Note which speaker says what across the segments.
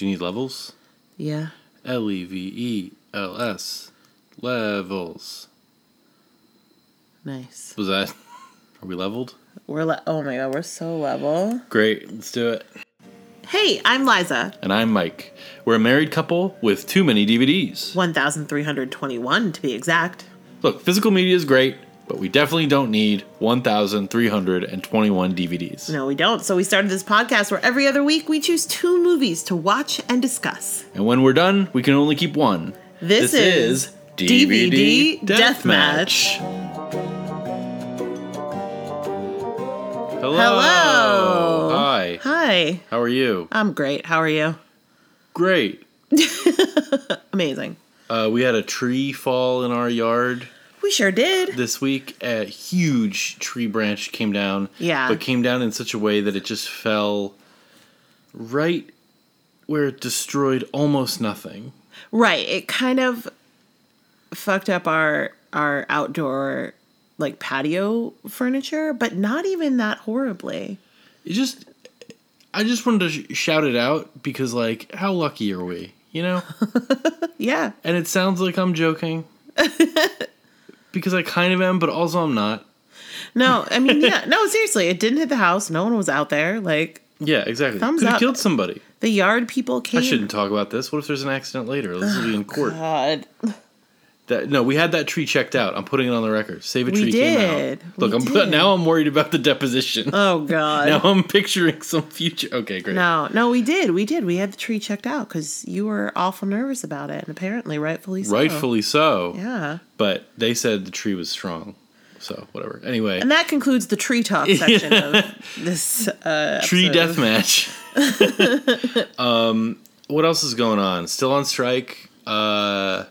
Speaker 1: Do you need levels?
Speaker 2: Yeah.
Speaker 1: L E V E L S. Levels.
Speaker 2: Nice.
Speaker 1: Was that? Are we leveled?
Speaker 2: We're le- oh my god, we're so level.
Speaker 1: Great, let's do it.
Speaker 2: Hey, I'm Liza.
Speaker 1: And I'm Mike. We're a married couple with too many DVDs.
Speaker 2: 1321 to be exact.
Speaker 1: Look, physical media is great, but we definitely don't need 1,321 DVDs.
Speaker 2: No, we don't. So we started this podcast where every other week we choose two movies to watch and discuss.
Speaker 1: And when we're done, we can only keep one.
Speaker 2: This, is, DVD Deathmatch.
Speaker 1: Hello.
Speaker 2: Hello.
Speaker 1: Hi.
Speaker 2: Hi.
Speaker 1: How are you?
Speaker 2: I'm great. How are you?
Speaker 1: Great.
Speaker 2: Amazing.
Speaker 1: Uh, we had a tree fall in our yard
Speaker 2: We sure did.
Speaker 1: this week. A huge tree branch came down.
Speaker 2: Yeah.
Speaker 1: But came down in such a way that it just fell right where it destroyed almost nothing.
Speaker 2: Right. It kind of fucked up our our outdoor like patio furniture, but not even that horribly.
Speaker 1: It just, I just wanted to sh- shout it out because, like, how lucky are we? You know?
Speaker 2: Yeah.
Speaker 1: and it sounds like I'm joking. because I kind of am, but also I'm not.
Speaker 2: No, I mean, yeah. No, seriously, it didn't hit the house. No one was out there. Like
Speaker 1: Yeah, exactly.
Speaker 2: Thumbs
Speaker 1: Could
Speaker 2: up.
Speaker 1: killed somebody.
Speaker 2: the yard people came.
Speaker 1: I shouldn't talk about this. What if there's an accident later? This will be in oh, court.
Speaker 2: God.
Speaker 1: That, no, we had that tree checked out. I'm putting it on the record. Save a
Speaker 2: We
Speaker 1: tree came
Speaker 2: did.
Speaker 1: out. Look,
Speaker 2: We
Speaker 1: I'm
Speaker 2: did.
Speaker 1: now I'm worried about the deposition.
Speaker 2: Oh God.
Speaker 1: now I'm picturing some future. Okay, great.
Speaker 2: No, no, we did. We did. We had the tree checked out because you were awful nervous about it, and apparently, rightfully so.
Speaker 1: Rightfully so.
Speaker 2: Yeah.
Speaker 1: But they said the tree was strong. So whatever. Anyway,
Speaker 2: And that concludes the tree talk section of this uh,
Speaker 1: tree
Speaker 2: death
Speaker 1: match. um, what else is going on? Still on strike. Uh,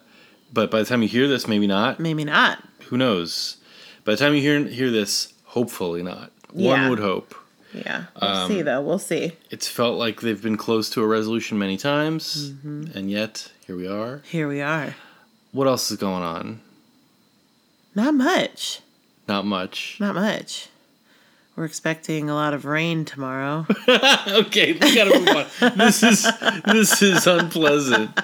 Speaker 1: but by the time you hear this, maybe not.
Speaker 2: Maybe not.
Speaker 1: Who knows? By the time you hear hear this, hopefully not.
Speaker 2: Yeah.
Speaker 1: One would hope.
Speaker 2: Yeah. We'll
Speaker 1: Um,
Speaker 2: see, though. We'll see.
Speaker 1: It's felt like they've been close to a resolution many times,
Speaker 2: Mm-hmm.
Speaker 1: and yet here we are.
Speaker 2: Here we are.
Speaker 1: What else is going on?
Speaker 2: Not much.
Speaker 1: Not much.
Speaker 2: Not much. We're expecting a lot of rain tomorrow.
Speaker 1: okay, we gotta move on. This is this is unpleasant.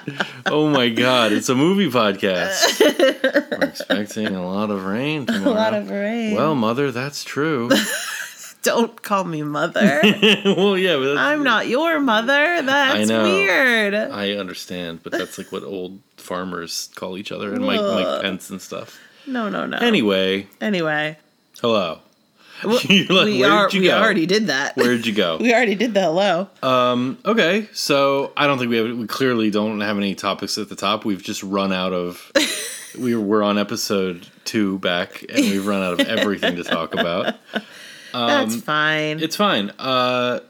Speaker 1: Oh my god, it's a movie podcast. We're expecting a lot of rain tomorrow.
Speaker 2: a lot of rain.
Speaker 1: Well, mother, that's true.
Speaker 2: don't call me mother.
Speaker 1: well, yeah,
Speaker 2: I'm not your mother. That's
Speaker 1: know.
Speaker 2: weird.
Speaker 1: I understand, but that's like what old farmers call each other and Mike Mike
Speaker 2: Ugh.
Speaker 1: Pence and stuff.
Speaker 2: No, no, no.
Speaker 1: Anyway,
Speaker 2: Anyway,
Speaker 1: hello.
Speaker 2: Well,
Speaker 1: like,
Speaker 2: we are.
Speaker 1: you
Speaker 2: we already did that.
Speaker 1: Where'd you go?
Speaker 2: we already did the hello.
Speaker 1: Um, okay, so I don't think we have. We clearly don't have any topics at the top. We've just run out of. we were on episode two back, and we've run out of everything to talk about.
Speaker 2: That's fine.
Speaker 1: Um, It's fine. Uh,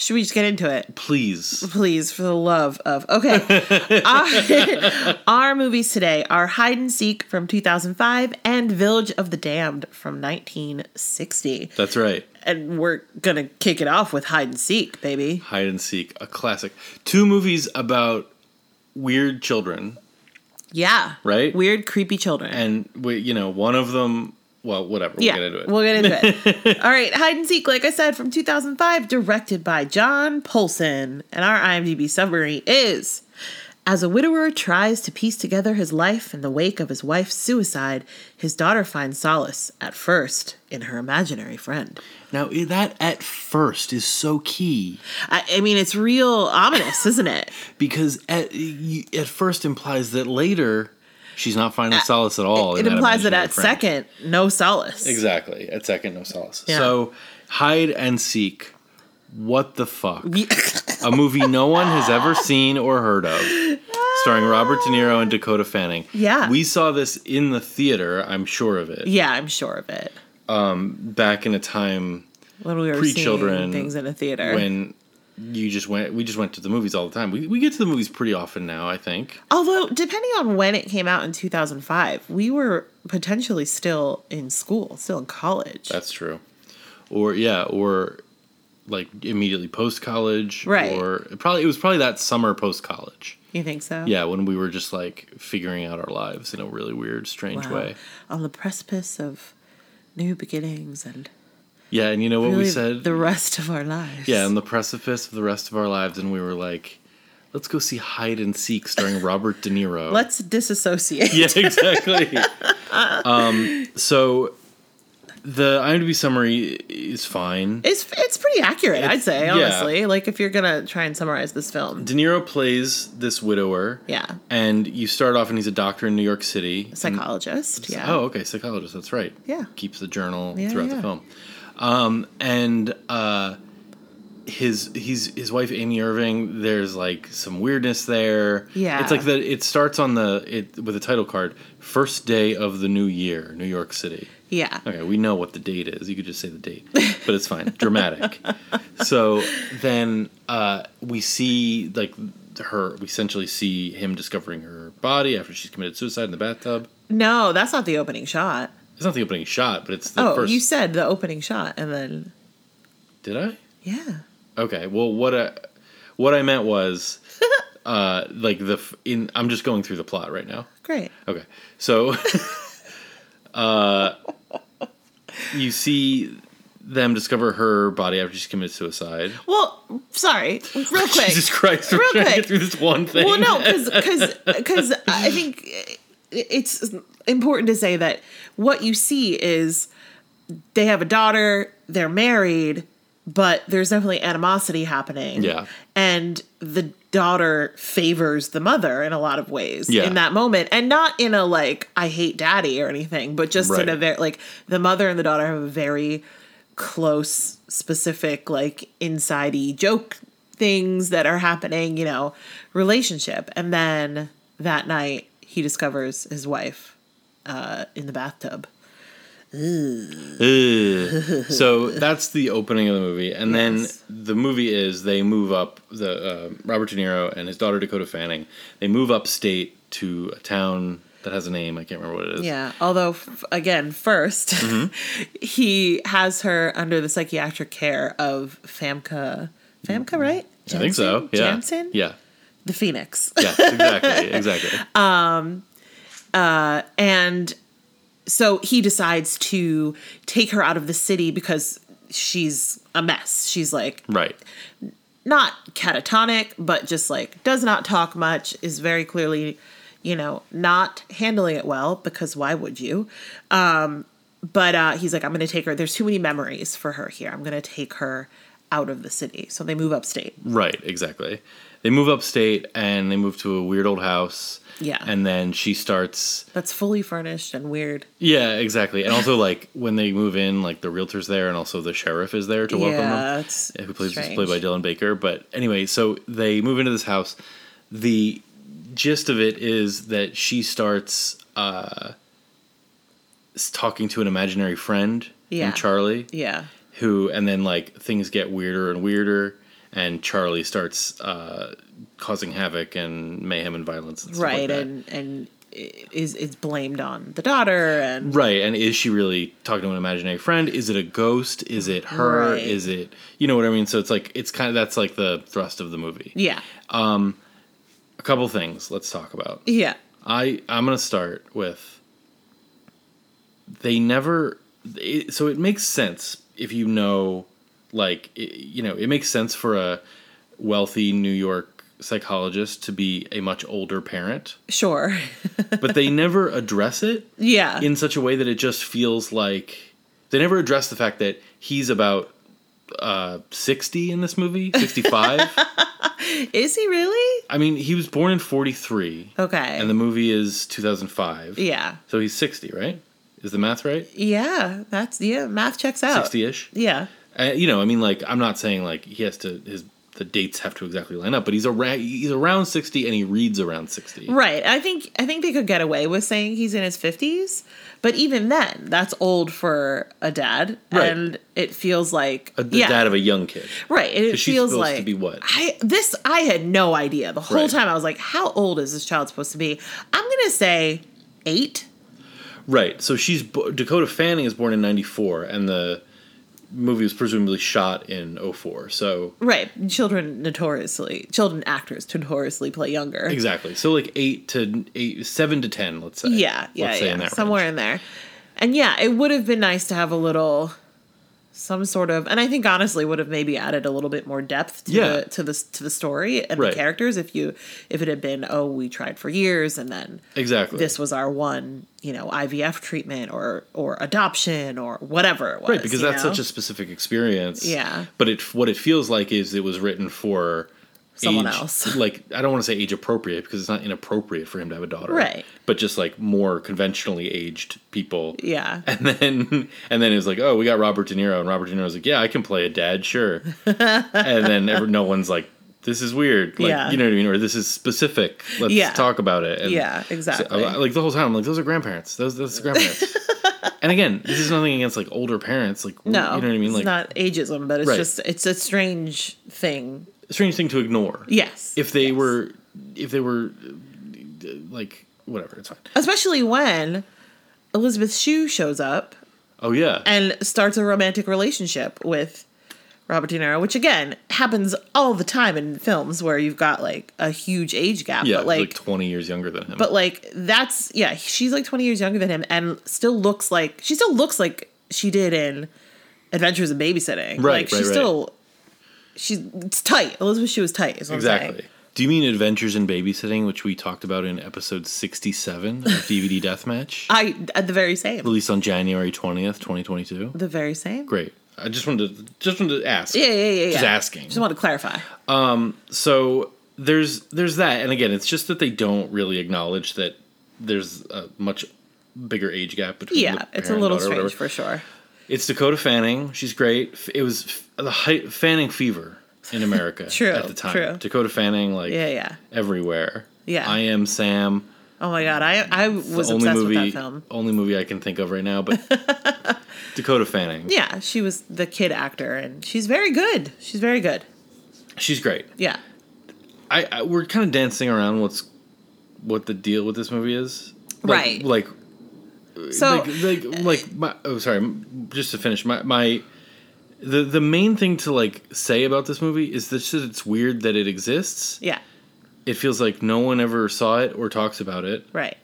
Speaker 2: Should we just get into it?
Speaker 1: please.
Speaker 2: Please, for the love of. Okay. our, our movies today are Hide and Seek from 2005 and Village of the Damned from 1960.
Speaker 1: That's right.
Speaker 2: And we're going to kick it off with Hide and Seek, baby.
Speaker 1: Hide and Seek, a classic. Two movies about weird children,
Speaker 2: Yeah.
Speaker 1: right?
Speaker 2: Weird, creepy children.
Speaker 1: And we, you know, one of them. Well, whatever. We'll
Speaker 2: yeah,
Speaker 1: get into it.
Speaker 2: we'll get into it. All right, Hide and Seek, like I said, from 2005, directed by John Polson. And our IMDb summary is As a widower tries to piece together his life in the wake of his wife's suicide, his daughter finds solace, at first, in her imaginary friend.
Speaker 1: now that at first is so key.
Speaker 2: I, I mean, it's real ominous, isn't it?
Speaker 1: because at, at first implies that later she's not finding solace at all.
Speaker 2: It
Speaker 1: in
Speaker 2: implies that at
Speaker 1: friend.
Speaker 2: second, no solace.
Speaker 1: exactly at second, no solace.
Speaker 2: Yeah.
Speaker 1: So hide and seek. What the fuck? A movie no one has ever seen or heard of, starring Robert De Niro and Dakota Fanning.
Speaker 2: Yeah.
Speaker 1: we saw this in the theater. I'm sure of it.
Speaker 2: yeah, I'm sure of it.
Speaker 1: Um, back in a time
Speaker 2: When we were
Speaker 1: Pre-children,
Speaker 2: things in a theater.
Speaker 1: when you just went, we just went to the movies all the time. We we get to the movies pretty often now. I think.
Speaker 2: Although, depending on when it came out in 2005, we were potentially still in school, still in college.
Speaker 1: That's true. Or yeah, or like immediately post college.
Speaker 2: Right.
Speaker 1: Or probably it was probably that summer post college.
Speaker 2: you think so?
Speaker 1: Yeah, when we were just like figuring out our lives in a really weird, strange
Speaker 2: Wow.
Speaker 1: way.
Speaker 2: On the precipice of new beginnings and
Speaker 1: Yeah, and you know what
Speaker 2: really
Speaker 1: we said?
Speaker 2: the rest of our lives.
Speaker 1: yeah, on the precipice of the rest of our lives, and we were like, let's go see Hide and Seek starring Robert De Niro.
Speaker 2: Let's disassociate.
Speaker 1: yeah, exactly. um, so the IMDb summary is fine.
Speaker 2: It's it's pretty accurate, I'd say,
Speaker 1: yeah.
Speaker 2: honestly. Like if you're gonna try and summarize this film.
Speaker 1: De Niro plays this widower.
Speaker 2: Yeah.
Speaker 1: And you start off and he's a doctor in New York City.
Speaker 2: a Psychologist,
Speaker 1: And-
Speaker 2: yeah.
Speaker 1: Oh, okay, psychologist. That's right.
Speaker 2: Yeah.
Speaker 1: Keeps the journal
Speaker 2: Yeah,
Speaker 1: throughout
Speaker 2: yeah.
Speaker 1: the film. Um, and uh, his he's his wife Amy Irving. There's like some weirdness there.
Speaker 2: Yeah.
Speaker 1: It's like the it starts on the it with the title card. First day of the new year, New York City.
Speaker 2: Yeah.
Speaker 1: Okay, we know what the date is. You could just say the date, but it's fine. Dramatic. So then uh, we see like her. We essentially see him discovering her body after she's committed suicide in the bathtub.
Speaker 2: No, that's not the opening shot.
Speaker 1: It's not the opening shot, but it's the
Speaker 2: oh,
Speaker 1: first.
Speaker 2: you said the opening shot and then
Speaker 1: Did I?
Speaker 2: yeah.
Speaker 1: Okay. Well, what I what I meant was uh, like the in. I'm just going through the plot right now.
Speaker 2: Great.
Speaker 1: Okay. So, uh, you see them discover her body after she committed suicide.
Speaker 2: Well, sorry, real quick.
Speaker 1: Jesus Christ, we're
Speaker 2: Real
Speaker 1: to
Speaker 2: quick.
Speaker 1: get through this one thing.
Speaker 2: Well, no, because because I think it's important to say that what you see is they have a daughter, they're married, but there's definitely animosity happening.
Speaker 1: Yeah.
Speaker 2: and the daughter favors the mother in a lot of ways
Speaker 1: Yeah.
Speaker 2: in that moment, and not in a like I hate daddy or anything, but just in
Speaker 1: Right.
Speaker 2: a very like the mother and the daughter have a very close, specific, like insidey joke things that are happening, you know, relationship. And then that night he discovers his wife uh, in the bathtub.
Speaker 1: So that's the opening of the movie, and
Speaker 2: Yes.
Speaker 1: then the movie is they move up. The uh, Robert De Niro and his daughter Dakota Fanning they move upstate to a town that has a name. I can't remember what it is.
Speaker 2: Yeah. Although, f- again, 1st
Speaker 1: Mm-hmm.
Speaker 2: he has her under the psychiatric care of Famke. Famke, right?
Speaker 1: I think so. Yeah.
Speaker 2: Janssen?
Speaker 1: Yeah.
Speaker 2: The Phoenix.
Speaker 1: Yeah. Exactly. exactly.
Speaker 2: Um, uh, and so he decides to take her out of the city because she's a mess. She's like
Speaker 1: right.
Speaker 2: not catatonic, but just like does not talk much, is very clearly, you know, not handling it well because why would you? Um, but uh, he's like, I'm going to take her. There's too many memories for her here. I'm going to take her out of the city. So they move upstate.
Speaker 1: Right. Exactly. They move upstate and they move to a weird old house.
Speaker 2: Yeah.
Speaker 1: And then she starts
Speaker 2: That's fully furnished and weird.
Speaker 1: Yeah, exactly. And also, like when they move in, like the realtor's there, and also the sheriff is there to welcome them.
Speaker 2: yeah, it's
Speaker 1: who plays
Speaker 2: strange.
Speaker 1: played by Dylan Baker. But anyway, so they move into this house. The gist of it is that she starts uh, talking to an imaginary friend
Speaker 2: Yeah.
Speaker 1: named Charlie,
Speaker 2: Yeah.
Speaker 1: who, and then like things get weirder and weirder, and Charlie starts uh, causing havoc and mayhem and violence. And stuff like
Speaker 2: right
Speaker 1: that.
Speaker 2: and and is is blamed on the daughter and
Speaker 1: Right, and is she really talking to an imaginary friend? Is it a ghost? Is it her?
Speaker 2: Right.
Speaker 1: Is it you know what I mean? So it's like it's kind of that's like the thrust of the movie.
Speaker 2: yeah um
Speaker 1: A couple things let's talk about.
Speaker 2: yeah
Speaker 1: I I'm gonna start with they never it, so it makes sense if you know like it, you know it makes sense for a wealthy New York psychologist to be a much older parent,
Speaker 2: sure.
Speaker 1: But they never address it
Speaker 2: yeah.
Speaker 1: in such a way that it just feels like they never address the fact that he's about uh 60 in this movie 65
Speaker 2: is he really?
Speaker 1: I mean he was born in 43
Speaker 2: okay.
Speaker 1: And the movie is 2005
Speaker 2: yeah.
Speaker 1: So he's 60 right? Is the math right?
Speaker 2: Yeah that's yeah math checks out.
Speaker 1: 60ish
Speaker 2: yeah
Speaker 1: uh, you know i mean like i'm not saying like he has to his the dates have to exactly line up but he's around he's around 60 and he reads around 60
Speaker 2: right. I think i think they could get away with saying he's in his 50s but even then that's old for a dad.
Speaker 1: Right.
Speaker 2: and it feels like
Speaker 1: a, the
Speaker 2: yeah.
Speaker 1: dad of a young kid.
Speaker 2: Right. It feels
Speaker 1: supposed
Speaker 2: like
Speaker 1: to be what?
Speaker 2: i this i had no idea. The whole
Speaker 1: Right.
Speaker 2: time i was like how old is this child supposed to be? I'm gonna say eight.
Speaker 1: Right. So she's Dakota Fanning is born in 94 and the movie was presumably shot in 04. So
Speaker 2: Right. Children notoriously, children actors notoriously play younger.
Speaker 1: exactly. So like 8 to 8 7 to 10, let's say.
Speaker 2: Yeah, yeah,
Speaker 1: in
Speaker 2: yeah.
Speaker 1: that
Speaker 2: Somewhere
Speaker 1: range.
Speaker 2: in there. And yeah, it would have been nice to have a little some sort of and I think honestly would have maybe added a little bit more depth to
Speaker 1: Yeah.
Speaker 2: the to the to the story and
Speaker 1: Right.
Speaker 2: the characters if you if it had been oh we tried for years and then
Speaker 1: Exactly.
Speaker 2: this was our one you know IVF treatment or or adoption or whatever it was
Speaker 1: right because that's
Speaker 2: know?
Speaker 1: such a specific experience.
Speaker 2: Yeah.
Speaker 1: But it what it feels like is it was written for
Speaker 2: Someone
Speaker 1: age-
Speaker 2: else.
Speaker 1: like I don't want to say age appropriate because it's not inappropriate for him to have a daughter.
Speaker 2: Right.
Speaker 1: But just like more conventionally aged people.
Speaker 2: yeah
Speaker 1: And then and then it was like, oh, we got Robert De Niro, and Robert De Niro was like, yeah, I can play a dad, sure. and then ever, no one's like, this is weird, like
Speaker 2: Yeah.
Speaker 1: you know what I mean, or this is specific. Let's
Speaker 2: Yeah.
Speaker 1: talk about it. And
Speaker 2: Yeah,
Speaker 1: so,
Speaker 2: exactly.
Speaker 1: I- like the whole time, I'm like, those are grandparents. Those those are grandparents. and again, this is nothing against like older parents. Like
Speaker 2: no
Speaker 1: you know what I mean.
Speaker 2: it's
Speaker 1: Like
Speaker 2: not ageism but it's
Speaker 1: Right.
Speaker 2: just it's a strange thing
Speaker 1: strange thing to ignore.
Speaker 2: yes
Speaker 1: If they
Speaker 2: yes.
Speaker 1: were, if they were, uh, like whatever, it's fine.
Speaker 2: especially when Elizabeth Shue shows up
Speaker 1: Oh yeah.
Speaker 2: and starts a romantic relationship with Robert De Niro, which again happens all the time in films where you've got like a huge age gap.
Speaker 1: yeah,
Speaker 2: but
Speaker 1: like,
Speaker 2: like,
Speaker 1: twenty years younger than him.
Speaker 2: but like that's yeah, she's like twenty years younger than him and still looks like she still looks like she did in Adventures in Babysitting.
Speaker 1: Right,
Speaker 2: like she's
Speaker 1: right, right.
Speaker 2: still she's it's tight. Elizabeth Shue was tight. Is what I'm
Speaker 1: Exactly. Do you mean Adventures in Babysitting, which we talked about in episode 67 of DVD Deathmatch?
Speaker 2: I at the very same.
Speaker 1: Released on January 20th, 2022?
Speaker 2: The very same.
Speaker 1: Great. I just wanted to just wanted to ask.
Speaker 2: Yeah, yeah, yeah, yeah.
Speaker 1: Just asking.
Speaker 2: Just want to clarify. Um.
Speaker 1: So there's there's that, and again, it's just that they don't really acknowledge that there's a much bigger age gap between.
Speaker 2: Yeah, it's a little strange for sure.
Speaker 1: It's Dakota Fanning. She's great. It was the height Fanning fever in America
Speaker 2: True,
Speaker 1: at the time.
Speaker 2: true.
Speaker 1: Dakota Fanning, like
Speaker 2: Yeah, yeah.
Speaker 1: everywhere.
Speaker 2: Yeah.
Speaker 1: I am Sam.
Speaker 2: Oh my god, I I was obsessed
Speaker 1: movie,
Speaker 2: with that film.
Speaker 1: only movie I can think of right now. But Dakota Fanning,
Speaker 2: Yeah, she was the kid actor, and she's very good. She's very good.
Speaker 1: she's great.
Speaker 2: Yeah.
Speaker 1: I, I we're kind of dancing around what's what the deal with this movie is. Like,
Speaker 2: Right.
Speaker 1: Like
Speaker 2: So
Speaker 1: like like like my oh sorry just to finish my my the the main thing to like say about this movie is that it's weird that it exists.
Speaker 2: yeah,
Speaker 1: It feels like no one ever saw it or talks about it,
Speaker 2: right.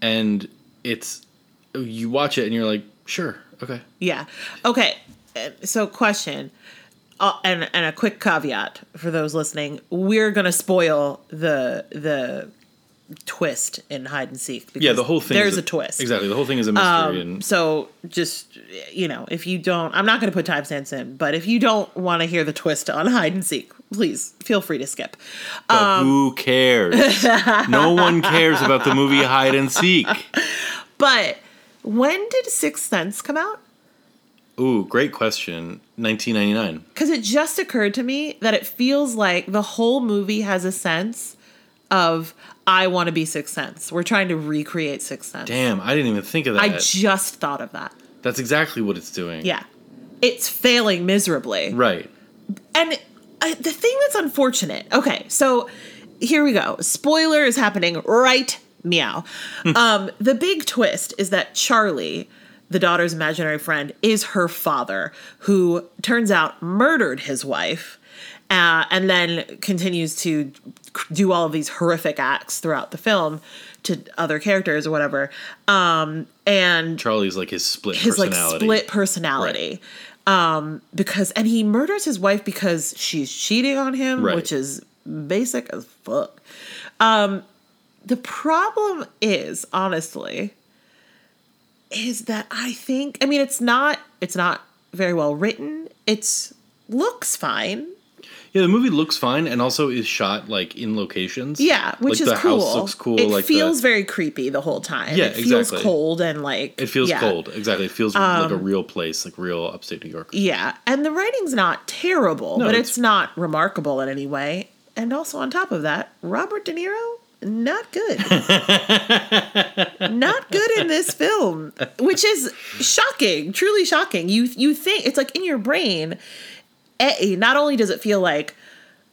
Speaker 1: and it's you watch it and you're like, sure, okay,
Speaker 2: Yeah. Okay. uh, So question. Uh, and and a quick caveat for those listening: we're gonna spoil the the twist in hide and seek. Because
Speaker 1: yeah, the whole thing.
Speaker 2: There's
Speaker 1: is
Speaker 2: a, twist.
Speaker 1: Exactly, the whole thing is a mystery,
Speaker 2: Um,
Speaker 1: and
Speaker 2: so just you know, if you don't, I'm not going to put timestamps in, but if you don't want to hear the twist on hide and seek, please feel free to skip.
Speaker 1: but
Speaker 2: um,
Speaker 1: who cares? no one cares about the movie Hide and Seek.
Speaker 2: But when did Sixth Sense come out?
Speaker 1: Ooh, great question. 1999.
Speaker 2: Because it just occurred to me that it feels like the whole movie has a sense of I want to be Sixth Sense. We're trying to recreate Sixth Sense.
Speaker 1: Damn, I didn't even think of that.
Speaker 2: I just thought of that.
Speaker 1: That's exactly what it's doing.
Speaker 2: Yeah. It's failing miserably.
Speaker 1: Right.
Speaker 2: And I, the thing that's unfortunate. Okay, so here we go. Spoiler is happening right meow. um, the big twist is that Charlie, the daughter's imaginary friend, is her father, who turns out murdered his wife. Uh, and then continues to do all of these horrific acts throughout the film to other characters or whatever. Um, and
Speaker 1: Charlie's like his split
Speaker 2: his like
Speaker 1: personality.
Speaker 2: split personality um because and he murders his wife because she's cheating on him
Speaker 1: Right.
Speaker 2: which is basic as fuck um the problem is honestly is that i think i mean it's not it's not very well written it's looks fine
Speaker 1: Yeah, the movie looks fine and also is shot like in locations.
Speaker 2: yeah which
Speaker 1: like,
Speaker 2: is
Speaker 1: the
Speaker 2: cool
Speaker 1: house looks cool.
Speaker 2: it
Speaker 1: like
Speaker 2: feels
Speaker 1: the,
Speaker 2: very creepy the whole time
Speaker 1: Yeah,
Speaker 2: it feels
Speaker 1: exactly.
Speaker 2: cold and like
Speaker 1: it feels
Speaker 2: yeah.
Speaker 1: cold. Exactly. It feels like a um, real place, like real upstate New York.
Speaker 2: Yeah, and the writing's not terrible,
Speaker 1: No,
Speaker 2: but
Speaker 1: it's-
Speaker 2: it's, not remarkable in any way. And also on top of that, Robert De Niro not good. not good in this film, which is shocking, truly shocking. You you think it's like in your brain, eh, not only does it feel like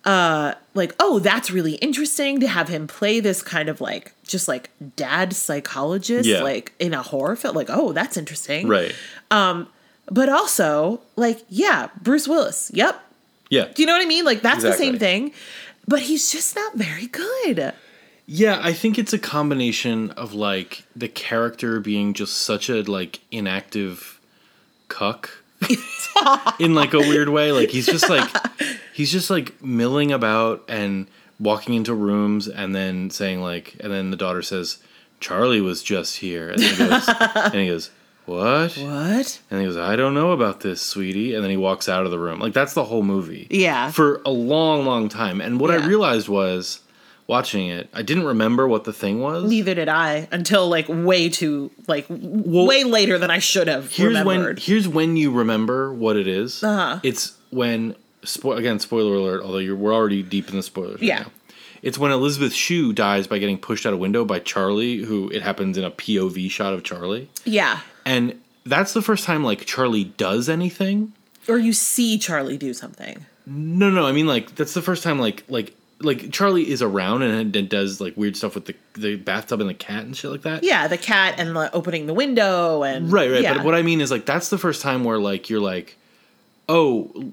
Speaker 2: uh like oh that's really interesting to have him play this kind of like just like dad psychologist
Speaker 1: Yeah.
Speaker 2: like in a horror film like oh that's interesting
Speaker 1: Right.
Speaker 2: um but also like yeah bruce willis yep
Speaker 1: Yeah.
Speaker 2: do you know what i mean like that's the same thing but he's just not very good
Speaker 1: Yeah, I think it's a combination of like the character being just such a like inactive cuck in like a weird way. Like he's just like he's just like milling about and walking into rooms and then saying like and then the daughter says, Charlie was just here. And then he goes and he goes, What?
Speaker 2: What?
Speaker 1: And he goes, I don't know about this, sweetie. And then he walks out of the room. Like that's the whole movie.
Speaker 2: Yeah.
Speaker 1: For a long, long time. And what
Speaker 2: Yeah.
Speaker 1: I realized was watching it, I didn't remember what the thing was.
Speaker 2: Neither did I until like way too like w way later than I should have
Speaker 1: here's when here's when you remember what it is.
Speaker 2: Uh-huh.
Speaker 1: It's when spo- again spoiler alert. Although you're we're already deep in the spoilers. right
Speaker 2: Yeah.
Speaker 1: now. It's when Elizabeth Shue dies by getting pushed out a window by Charlie, who it happens in a POV shot of Charlie,
Speaker 2: yeah.
Speaker 1: and that's the first time like Charlie does anything.
Speaker 2: Or you see Charlie do something.
Speaker 1: No, no, I mean like that's the first time like like like Charlie is around and, and does like weird stuff with the the bathtub and the cat and shit like that.
Speaker 2: Yeah, the cat and the opening the window and
Speaker 1: Right, right.
Speaker 2: Yeah.
Speaker 1: But what I mean is like that's the first time where like you're like, oh,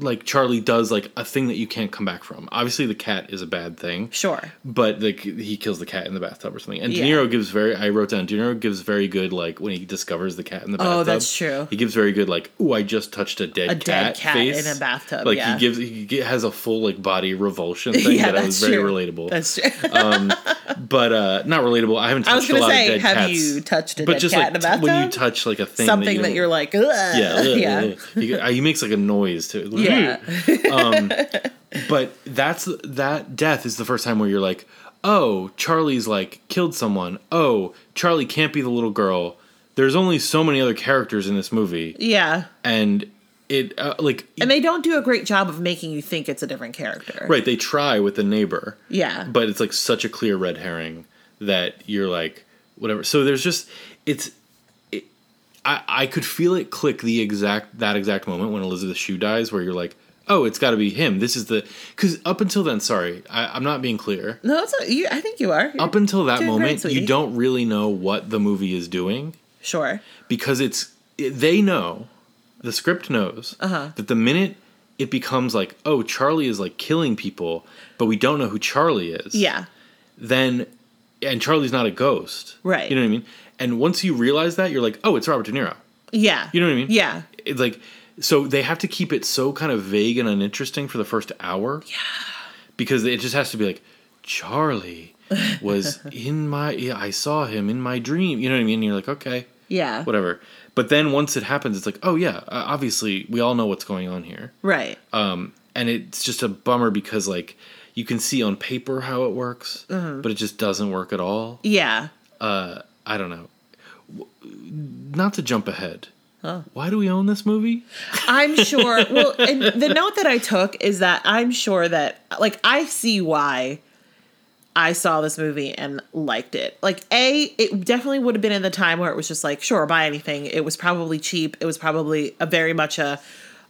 Speaker 1: like Charlie does like a thing that you can't come back from. Obviously, the cat is a bad thing,
Speaker 2: sure.
Speaker 1: but like he kills the cat in the bathtub or something. And
Speaker 2: Yeah.
Speaker 1: De Niro gives very. I wrote down. De Niro gives very good like when he discovers the cat in the bathtub.
Speaker 2: Oh, that's true.
Speaker 1: He gives very good like, oh, I just touched a dead
Speaker 2: A
Speaker 1: cat
Speaker 2: dead cat
Speaker 1: face
Speaker 2: in a bathtub,
Speaker 1: Like
Speaker 2: yeah.
Speaker 1: he gives he has a full like body revulsion thing
Speaker 2: yeah,
Speaker 1: that was very
Speaker 2: true.
Speaker 1: relatable.
Speaker 2: That's true.
Speaker 1: but uh not relatable. I haven't touched
Speaker 2: I was
Speaker 1: a
Speaker 2: gonna
Speaker 1: lot
Speaker 2: say,
Speaker 1: of dead
Speaker 2: have
Speaker 1: cats.
Speaker 2: you touched a
Speaker 1: but
Speaker 2: dead
Speaker 1: just
Speaker 2: cat
Speaker 1: like
Speaker 2: in
Speaker 1: bathtub? when you touch like a thing
Speaker 2: Something
Speaker 1: that, you
Speaker 2: you're like, Ugh.
Speaker 1: yeah,
Speaker 2: yeah,
Speaker 1: ugh. He, uh, he makes like a noise too.
Speaker 2: Yeah,
Speaker 1: But that's that death is the first time where you're like, oh, Charlie's like killed someone. Oh, Charlie can't be the little girl. There's only so many other characters in this movie,
Speaker 2: yeah.
Speaker 1: and it uh, like
Speaker 2: And they don't do a great job of making you think it's a different character.
Speaker 1: right. They try with the neighbor,
Speaker 2: Yeah.
Speaker 1: but it's like such a clear red herring that you're like whatever. So there's just it's. I, I could feel it click the exact that exact moment when Elizabeth Shue dies, where you're like, oh, it's got to be him. This is the because up until then, sorry, I, I'm not being clear.
Speaker 2: no, it's not, you, I think you are.
Speaker 1: Up until that
Speaker 2: Doing great,
Speaker 1: moment, you don't really know what the movie is doing
Speaker 2: sure.
Speaker 1: because it's it, they know the script knows
Speaker 2: Uh-huh.
Speaker 1: that the minute it becomes like, oh, Charlie is like killing people, but we don't know who Charlie is.
Speaker 2: Yeah.
Speaker 1: Then, and Charlie's not a ghost.
Speaker 2: Right.
Speaker 1: You know what I mean? And once you realize that, you're like, oh, it's Robert De Niro.
Speaker 2: Yeah.
Speaker 1: You know what I mean?
Speaker 2: Yeah.
Speaker 1: It's like, so they have to keep it so kind of vague and uninteresting for the first hour. Yeah. Because it just has to be like, Charlie was in my, yeah, I saw him in my dream. You know what I mean? And you're like, okay,
Speaker 2: Yeah.
Speaker 1: whatever. But then once it happens, it's like, oh yeah, uh, obviously we all know what's going on here.
Speaker 2: Right.
Speaker 1: Um, and it's just a bummer because like you can see on paper how it works,
Speaker 2: Mm-hmm.
Speaker 1: but it just doesn't work at all.
Speaker 2: yeah.
Speaker 1: Uh, I don't know. Not to jump ahead. Why do we own this movie?
Speaker 2: I'm sure. Well, and the note that I took is that I'm sure that, like, I see why I saw this movie and liked it. Like, A, it definitely would have been in the time where it was just like, sure, buy anything. It was probably cheap. It was probably a very much a,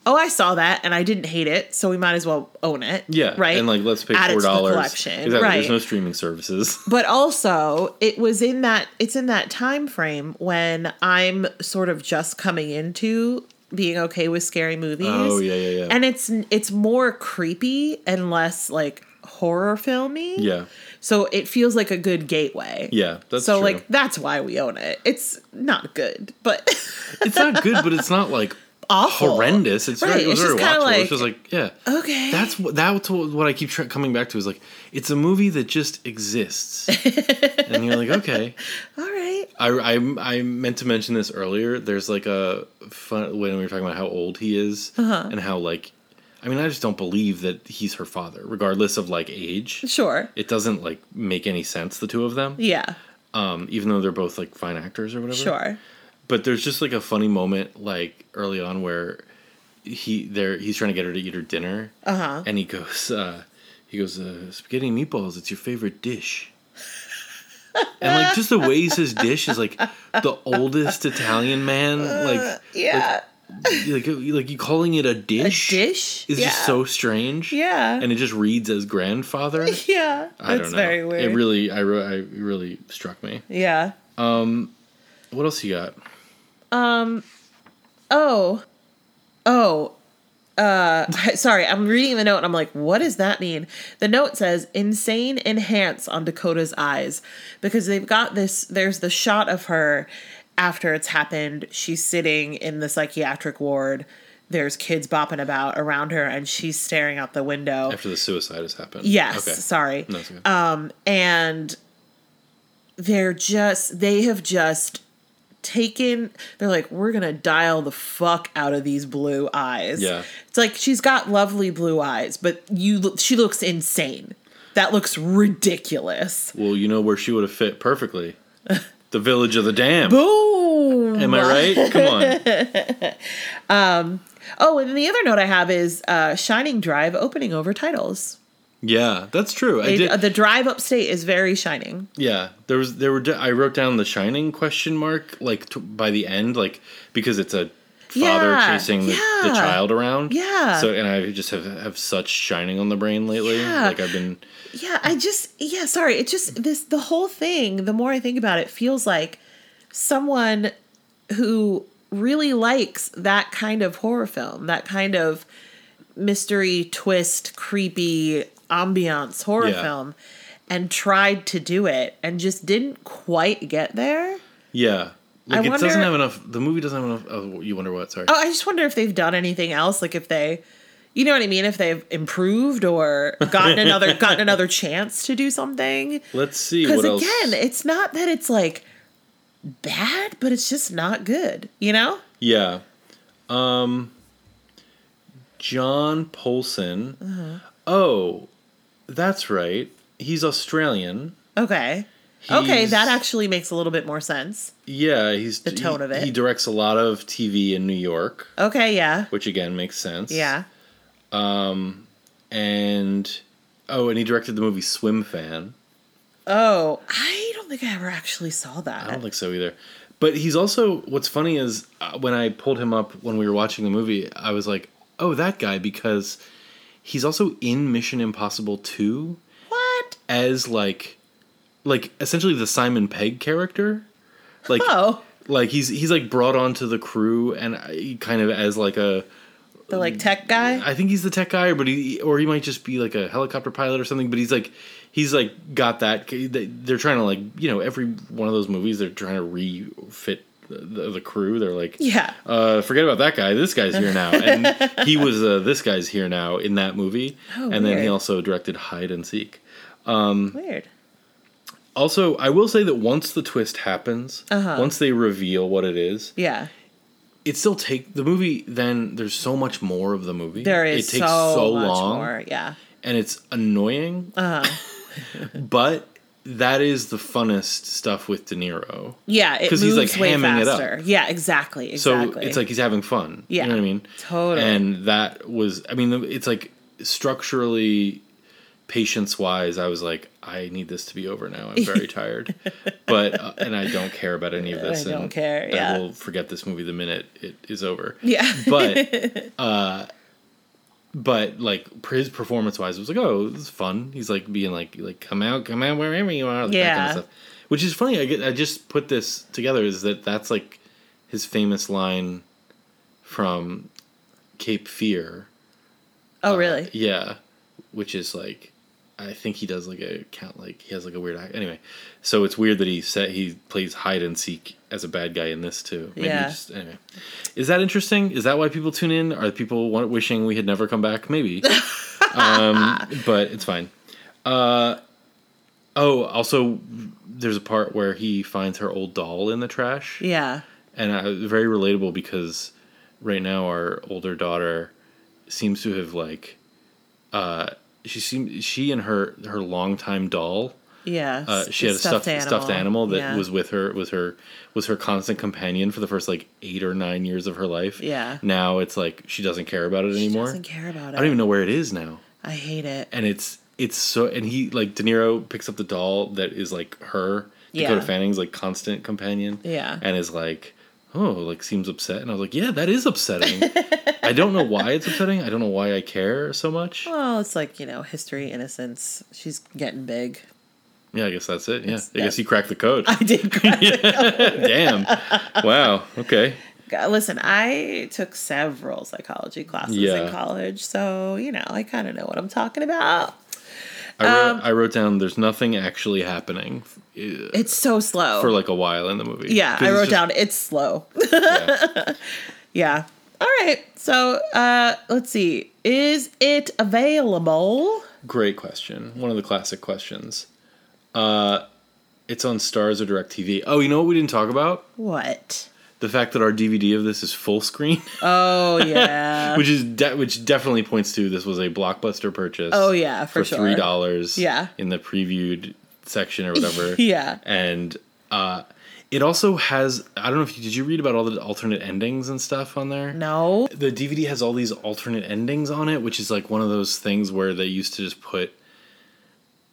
Speaker 2: oh, I saw that and I didn't hate it, so we might as well own it.
Speaker 1: Yeah,
Speaker 2: Right.
Speaker 1: And like, let's pay
Speaker 2: Add
Speaker 1: four dollars.
Speaker 2: collection.
Speaker 1: Exactly.
Speaker 2: Right.
Speaker 1: There's no streaming services.
Speaker 2: but also it was in that it's in that time frame when i'm sort of just coming into being okay with scary movies
Speaker 1: Oh, yeah, yeah, yeah.
Speaker 2: and it's it's more creepy and less like horror filmy
Speaker 1: yeah,
Speaker 2: so it feels like a good gateway
Speaker 1: yeah. That's
Speaker 2: so
Speaker 1: true.
Speaker 2: like that's why we own it it's not good but
Speaker 1: it's not good, but it's not like
Speaker 2: awful
Speaker 1: horrendous. It's very,
Speaker 2: Right,
Speaker 1: it was
Speaker 2: it's
Speaker 1: very watchable.
Speaker 2: like-
Speaker 1: it's just like, yeah.
Speaker 2: okay
Speaker 1: That's what that's what, I keep try, coming back to is like it's a movie that just exists, and you're like, okay.
Speaker 2: all right
Speaker 1: I, I I meant to mention this earlier. There's like a fun when we were talking about how old he is
Speaker 2: Uh-huh.
Speaker 1: and how like, I mean, I just don't believe that he's her father, regardless of like age.
Speaker 2: sure
Speaker 1: It doesn't like make any sense the two of them,
Speaker 2: yeah
Speaker 1: um, even though they're both like fine actors or whatever.
Speaker 2: sure
Speaker 1: But there's just like a funny moment like early on where he there he's trying to get her to eat her dinner,
Speaker 2: uh-huh
Speaker 1: and he goes uh, he goes uh, spaghetti and meatballs. It's your favorite dish. And like just the way he says dish is like the oldest Italian man like
Speaker 2: yeah
Speaker 1: like like you calling it a
Speaker 2: a
Speaker 1: dish
Speaker 2: dish
Speaker 1: is
Speaker 2: yeah
Speaker 1: just so strange.
Speaker 2: yeah
Speaker 1: And it just reads as grandfather.
Speaker 2: yeah
Speaker 1: I
Speaker 2: that's
Speaker 1: don't know.
Speaker 2: very weird
Speaker 1: It really I, re- I really struck me.
Speaker 2: yeah Um,
Speaker 1: What else you got?
Speaker 2: Um. Oh. Oh. Uh. Sorry, I'm reading the note and I'm like, what does that mean? The note says insane enhance on Dakota's eyes because they've got this. There's the shot of her, after it's happened, she's sitting in the psychiatric ward. There's kids bopping about around her, and she's staring out the window.
Speaker 1: After the suicide has happened.
Speaker 2: Yes,
Speaker 1: Okay.
Speaker 2: sorry.
Speaker 1: No.
Speaker 2: Um, and they're just they have just taken they're like we're gonna dial the fuck out of these blue eyes
Speaker 1: Yeah.
Speaker 2: it's like she's got lovely blue eyes but you she looks insane that looks ridiculous
Speaker 1: well, you know where she would have fit perfectly. the village of the dam.
Speaker 2: boom
Speaker 1: Am I right? Come on.
Speaker 2: oh and the other note i have is uh shining drive opening over titles
Speaker 1: Yeah, that's true. I did.
Speaker 2: uh, the drive upstate is very shining
Speaker 1: Yeah, there was there were I wrote down the shining question mark like t- by the end like because it's a father
Speaker 2: Yeah,
Speaker 1: chasing the, the child around.
Speaker 2: Yeah.
Speaker 1: So and I just have have such shining on the brain lately.
Speaker 2: Yeah.
Speaker 1: Like I've been
Speaker 2: Yeah, I just yeah, sorry. It just this the whole thing, the more I think about it, feels like someone who really likes that kind of horror film, that kind of mystery twist, creepy ambiance horror
Speaker 1: Yeah.
Speaker 2: film and tried to do it and just didn't quite get there.
Speaker 1: yeah.
Speaker 2: I
Speaker 1: Like it
Speaker 2: wonder-
Speaker 1: doesn't have enough. The movie doesn't have enough. Oh, you wonder what? Sorry.
Speaker 2: Oh, I just wonder if they've done anything else like if they you know what I mean? If they've improved or gotten another gotten another chance to do something.
Speaker 1: Let's see
Speaker 2: Because
Speaker 1: what else.
Speaker 2: again, it's not that it's like bad, but it's just not good. You know?
Speaker 1: Yeah. Um John Polson.
Speaker 2: Uh-huh.
Speaker 1: Oh, that's right. He's Australian.
Speaker 2: Okay. okay, that actually makes a little bit more sense.
Speaker 1: Yeah, he's
Speaker 2: The tone
Speaker 1: he-
Speaker 2: of it.
Speaker 1: He directs a lot of TV in New York,
Speaker 2: Okay, yeah.
Speaker 1: which again makes sense.
Speaker 2: Yeah.
Speaker 1: Um, And oh, and he directed the movie Swimfan.
Speaker 2: Oh, I don't think I ever actually saw that.
Speaker 1: I don't think so either. But he's also what's funny is uh, when I pulled him up when we were watching the movie, I was like, "Oh, that guy," because he's also in Mission Impossible 2
Speaker 2: what?
Speaker 1: as like like essentially the Simon Pegg character. Like
Speaker 2: Oh,
Speaker 1: like he's he's like brought onto the crew and kind of as like a
Speaker 2: the like tech guy?
Speaker 1: I think he's the tech guy, but he or he might just be like a helicopter pilot or something. But he's like he's like got that. They're trying to like you know every one of those movies they're trying to refit the, the crew. They're like
Speaker 2: Yeah.
Speaker 1: uh, forget about that guy. This guy's here now, and he was uh, this guy's here now in that movie.
Speaker 2: Oh,
Speaker 1: and then he also directed Hide and Seek.
Speaker 2: Weird.
Speaker 1: Also, I will say that once the twist happens,
Speaker 2: Uh-huh.
Speaker 1: once they reveal what it is,
Speaker 2: Yeah.
Speaker 1: it still take the movie. Then there's so much more of the movie.
Speaker 2: There is
Speaker 1: it takes
Speaker 2: so,
Speaker 1: so,
Speaker 2: much
Speaker 1: long,
Speaker 2: more. Yeah.
Speaker 1: and it's annoying.
Speaker 2: Uh-huh.
Speaker 1: but that is the funnest stuff with De Niro.
Speaker 2: Yeah, because
Speaker 1: he's, like,
Speaker 2: way
Speaker 1: hamming it up.
Speaker 2: Yeah, exactly.
Speaker 1: So it's like he's having fun.
Speaker 2: Yeah,
Speaker 1: you know what I mean.
Speaker 2: totally.
Speaker 1: And that was, I mean, it's like structurally, patience wise, I was like, I need this to be over now. I'm very tired, but uh, and I don't care about any of this.
Speaker 2: I don't care, yeah.
Speaker 1: I will forget this movie the minute it is over.
Speaker 2: yeah.
Speaker 1: but uh but like his performance wise it was like oh this is fun he's like being like like come out come out wherever you are like, that kind
Speaker 2: Yeah.
Speaker 1: of stuff which is funny I get I just put this together is that that's like his famous line from Cape Fear
Speaker 2: oh,
Speaker 1: Uh,
Speaker 2: really?
Speaker 1: yeah which is like I think he does like a count like he has like a weird act anyway so it's weird that he said he plays hide and seek as a bad guy in this too. Maybe
Speaker 2: Yeah.
Speaker 1: just anyway. Is that interesting? Is that why people tune in? Are people wishing we had never come back? Maybe. Um, but it's fine. Uh, oh also there's a part where he finds her old doll in the trash.
Speaker 2: Yeah.
Speaker 1: and uh, very relatable because right now our older daughter seems to have like uh she seemed she and her her longtime doll
Speaker 2: Yeah.
Speaker 1: uh, she had a stuffed stuffed animal that
Speaker 2: Yeah.
Speaker 1: was with her was her was her constant companion for the first like eight or nine years of her life
Speaker 2: Yeah.
Speaker 1: now it's like she doesn't care about it
Speaker 2: She
Speaker 1: anymore
Speaker 2: doesn't care about it.
Speaker 1: i don't even know where it is now
Speaker 2: I hate it.
Speaker 1: and it's it's so and he like De Niro picks up the doll that is like her Dakota
Speaker 2: Yeah.
Speaker 1: Fanning's like constant companion
Speaker 2: Yeah.
Speaker 1: and is like oh like seems upset and I was like yeah that is upsetting. I don't know why it's upsetting. I don't know why I care so much.
Speaker 2: Well, it's like, you know, history, innocence. She's getting big.
Speaker 1: yeah I guess that's it. Yeah.
Speaker 2: It's-
Speaker 1: I guess you cracked the code.
Speaker 2: I did. crack
Speaker 1: damn. Wow. Okay.
Speaker 2: Listen, I took several psychology classes
Speaker 1: Yeah.
Speaker 2: in college, so you know I kind of know what I'm talking about.
Speaker 1: I wrote,
Speaker 2: Um,
Speaker 1: I wrote down there's nothing actually happening uh,
Speaker 2: It's so slow.
Speaker 1: for like a while in the movie.
Speaker 2: Yeah, I
Speaker 1: it's
Speaker 2: wrote
Speaker 1: just-
Speaker 2: down it's slow.
Speaker 1: yeah.
Speaker 2: yeah. All right. So uh let's see. Is it available?
Speaker 1: Great question. One of the classic questions. Uh, it's on Starz or DirecTV. Oh, you know what we didn't talk about?
Speaker 2: What?
Speaker 1: The fact that our DVD of this is full screen,
Speaker 2: Oh yeah.
Speaker 1: which is de- which definitely points to this was a blockbuster purchase.
Speaker 2: oh yeah, for,
Speaker 1: for
Speaker 2: sure.
Speaker 1: three dollars.
Speaker 2: Yeah.
Speaker 1: in the previewed section or whatever.
Speaker 2: Yeah.
Speaker 1: and uh, it also has. I don't know if you, did you read about all the alternate endings and stuff on there.
Speaker 2: No.
Speaker 1: The DVD has all these alternate endings on it, which is like one of those things where they used to just put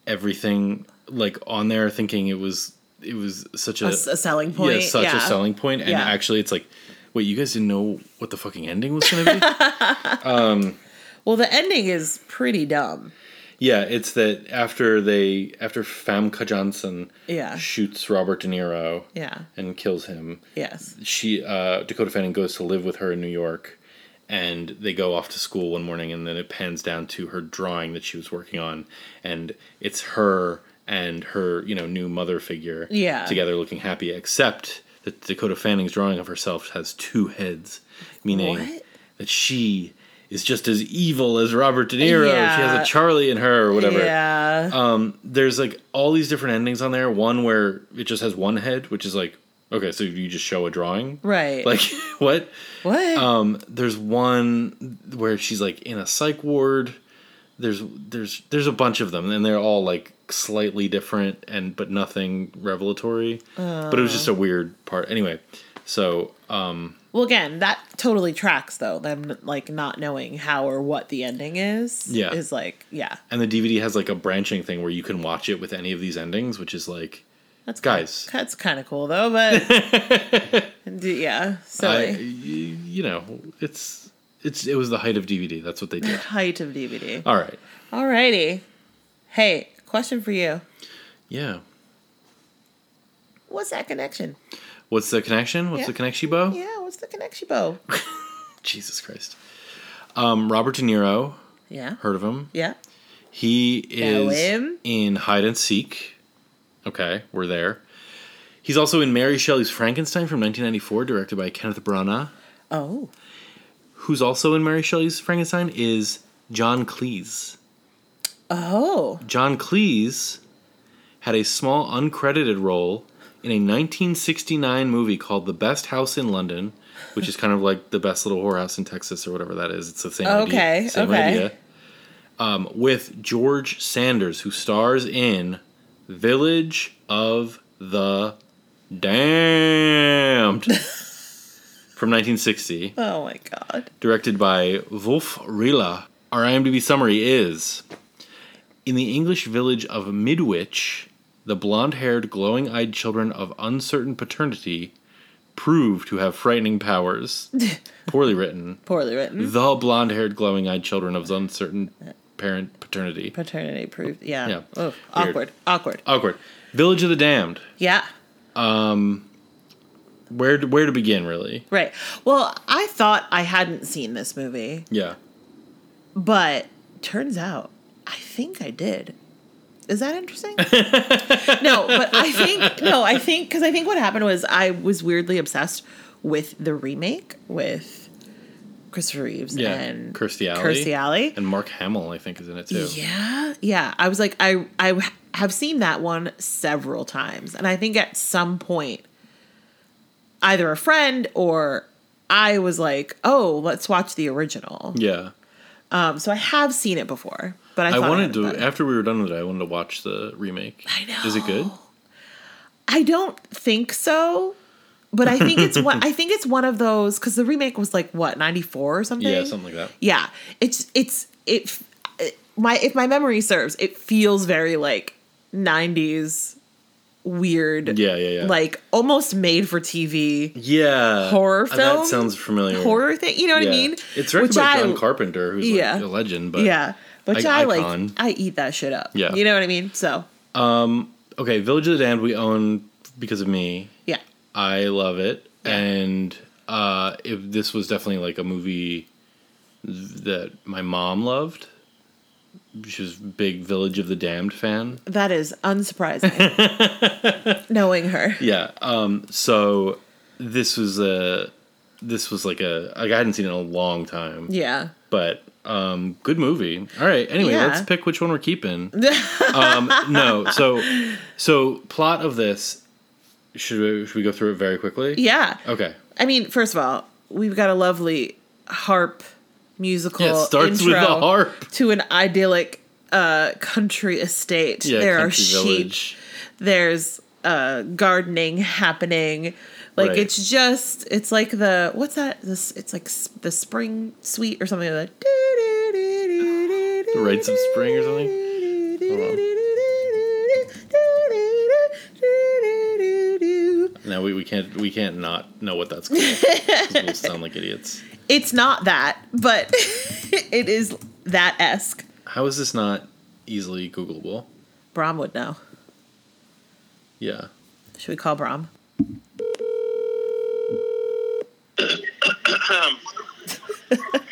Speaker 1: everything like on there, thinking it was it was such a
Speaker 2: a selling point.
Speaker 1: yeah, such
Speaker 2: yeah.
Speaker 1: a selling point. point, and
Speaker 2: Yeah.
Speaker 1: actually it's like, wait, you guys didn't know what the fucking ending was going to be?
Speaker 2: um, Well, the ending is pretty dumb.
Speaker 1: yeah, it's that after they after Famke Janssen
Speaker 2: Yeah.
Speaker 1: shoots Robert De Niro
Speaker 2: Yeah.
Speaker 1: and kills him,
Speaker 2: Yes.
Speaker 1: she uh, Dakota Fanning goes to live with her in New York, and they go off to school one morning, and then it pans down to her drawing that she was working on, and it's her and her you know new mother figure
Speaker 2: Yeah.
Speaker 1: together looking happy, except that Dakota Fanning's drawing of herself has two heads, meaning
Speaker 2: What?
Speaker 1: that she is just as evil as Robert De Niro. She has a Charlie in her or whatever
Speaker 2: Yeah.
Speaker 1: um, there's like all these different endings on there. One where it just has one head, which is like, okay, so you just show a drawing,
Speaker 2: right.
Speaker 1: Like what?
Speaker 2: what?
Speaker 1: Um, there's one where she's like in a psych ward. There's there's there's a bunch of them, and they're all like slightly different and but nothing revelatory. but it was just a weird part. Anyway, so um,
Speaker 2: well, again, that totally tracks though. Them like not knowing how or what the ending is.
Speaker 1: Yeah.
Speaker 2: Is like yeah.
Speaker 1: and the DVD has like a branching thing where you can watch it with any of these endings, which is like
Speaker 2: That's
Speaker 1: Guys.
Speaker 2: That's kind of cool though, but yeah, silly.
Speaker 1: you know, it's it's it was the height of DVD. That's what they did.
Speaker 2: Height of DVD.
Speaker 1: All right.
Speaker 2: Alrighty. Hey, question for you.
Speaker 1: Yeah.
Speaker 2: What's that connection?
Speaker 1: What's the connection? What's
Speaker 2: Yeah.
Speaker 1: the connection, Bo?
Speaker 2: Yeah, what's the connection, Bo?
Speaker 1: Jesus Christ. Um, Robert De Niro.
Speaker 2: Yeah.
Speaker 1: Heard of him?
Speaker 2: Yeah.
Speaker 1: He is in Hide and Seek. Okay, we're there. He's also in Mary Shelley's Frankenstein from 1994, directed by Kenneth Branagh.
Speaker 2: Oh.
Speaker 1: Who's also in Mary Shelley's Frankenstein is John Cleese.
Speaker 2: Oh.
Speaker 1: John Cleese had a small uncredited role in a 1969 movie called The Best House in London, which is kind of like the best little whorehouse in Texas or whatever that is. It's the same
Speaker 2: Okay,
Speaker 1: idea. Same
Speaker 2: okay.
Speaker 1: idea. Um, with George Sanders, who stars in Village of the Damned from 1960
Speaker 2: Oh my god.
Speaker 1: directed by Wolf Rilla. Our IMDb summary is In the English village of Midwich, the blonde haired, glowing eyed children of uncertain paternity prove to have frightening powers. Poorly written.
Speaker 2: Poorly written.
Speaker 1: The blonde haired, glowing eyed children of uncertain parent paternity.
Speaker 2: Paternity proved. Yeah.
Speaker 1: Yeah.
Speaker 2: Oh, awkward. Awkward.
Speaker 1: Awkward. Village of the Damned.
Speaker 2: Yeah.
Speaker 1: Um where to, where to begin, really?
Speaker 2: Right. Well, I thought I hadn't seen this movie,
Speaker 1: Yeah.
Speaker 2: but turns out I think I did. Is that interesting? no, but I think no, I think because I think what happened was I was weirdly obsessed with the remake with Christopher Reeves
Speaker 1: Yeah.
Speaker 2: and
Speaker 1: Kirstie Alley.
Speaker 2: Kirstie Alley.
Speaker 1: And Mark Hamill, I think, is in it too.
Speaker 2: Yeah, yeah. I was like, I I have seen that one several times, and I think at some point, either a friend or I was like, oh, let's watch the original.
Speaker 1: Yeah.
Speaker 2: Um, so I have seen it before, but I,
Speaker 1: I wanted to after we were done with it. I wanted to watch the remake.
Speaker 2: I know.
Speaker 1: Is it good?
Speaker 2: I don't think so, but I think it's one. I think it's one of those because the remake was like what ninety four or something.
Speaker 1: Yeah, something like that.
Speaker 2: Yeah, it's it's it, it. My if my memory serves, it feels very like '90s weird.
Speaker 1: Yeah, yeah, yeah.
Speaker 2: Like almost made for TV
Speaker 1: yeah,
Speaker 2: horror film.
Speaker 1: That sounds familiar.
Speaker 2: horror thing. You know what
Speaker 1: Yeah.
Speaker 2: I mean?
Speaker 1: It's directed by
Speaker 2: I-
Speaker 1: John Carpenter, who's
Speaker 2: Yeah.
Speaker 1: like a legend. But
Speaker 2: yeah, which
Speaker 1: like,
Speaker 2: I like. I eat that shit up.
Speaker 1: Yeah.
Speaker 2: you know what I mean. So Um.
Speaker 1: okay, Village of the Damned we own because of me.
Speaker 2: yeah,
Speaker 1: I love it,
Speaker 2: Yeah.
Speaker 1: and uh, if this was definitely like a movie that my mom loved, she was big Village of the Damned fan.
Speaker 2: That is unsurprising. knowing her.
Speaker 1: Yeah. Um. So this was a this was like a like I hadn't seen it in a long time,
Speaker 2: Yeah.
Speaker 1: but um, good movie. All right. Anyway,
Speaker 2: Yeah.
Speaker 1: let's pick which one we're keeping. um, no. So so plot of this. Should we, should we go through it very quickly?
Speaker 2: Yeah.
Speaker 1: Okay.
Speaker 2: I mean, first of all, we've got a lovely harp musical.
Speaker 1: Yeah, it starts with a harp.
Speaker 2: to an idyllic uh, country estate.
Speaker 1: Yeah,
Speaker 2: there are
Speaker 1: country
Speaker 2: sheep.
Speaker 1: village.
Speaker 2: There's uh, gardening happening. Like
Speaker 1: Right.
Speaker 2: it's just it's like the what's that? This it's like the spring suite or something like that.
Speaker 1: The Rites of Spring or something? No, we, we can't we can't not know what that's called. we'll sound like idiots.
Speaker 2: It's not that, but it is that esque.
Speaker 1: How is this not easily Googleable?
Speaker 2: Brom would know.
Speaker 1: Yeah.
Speaker 2: Should we call Brom?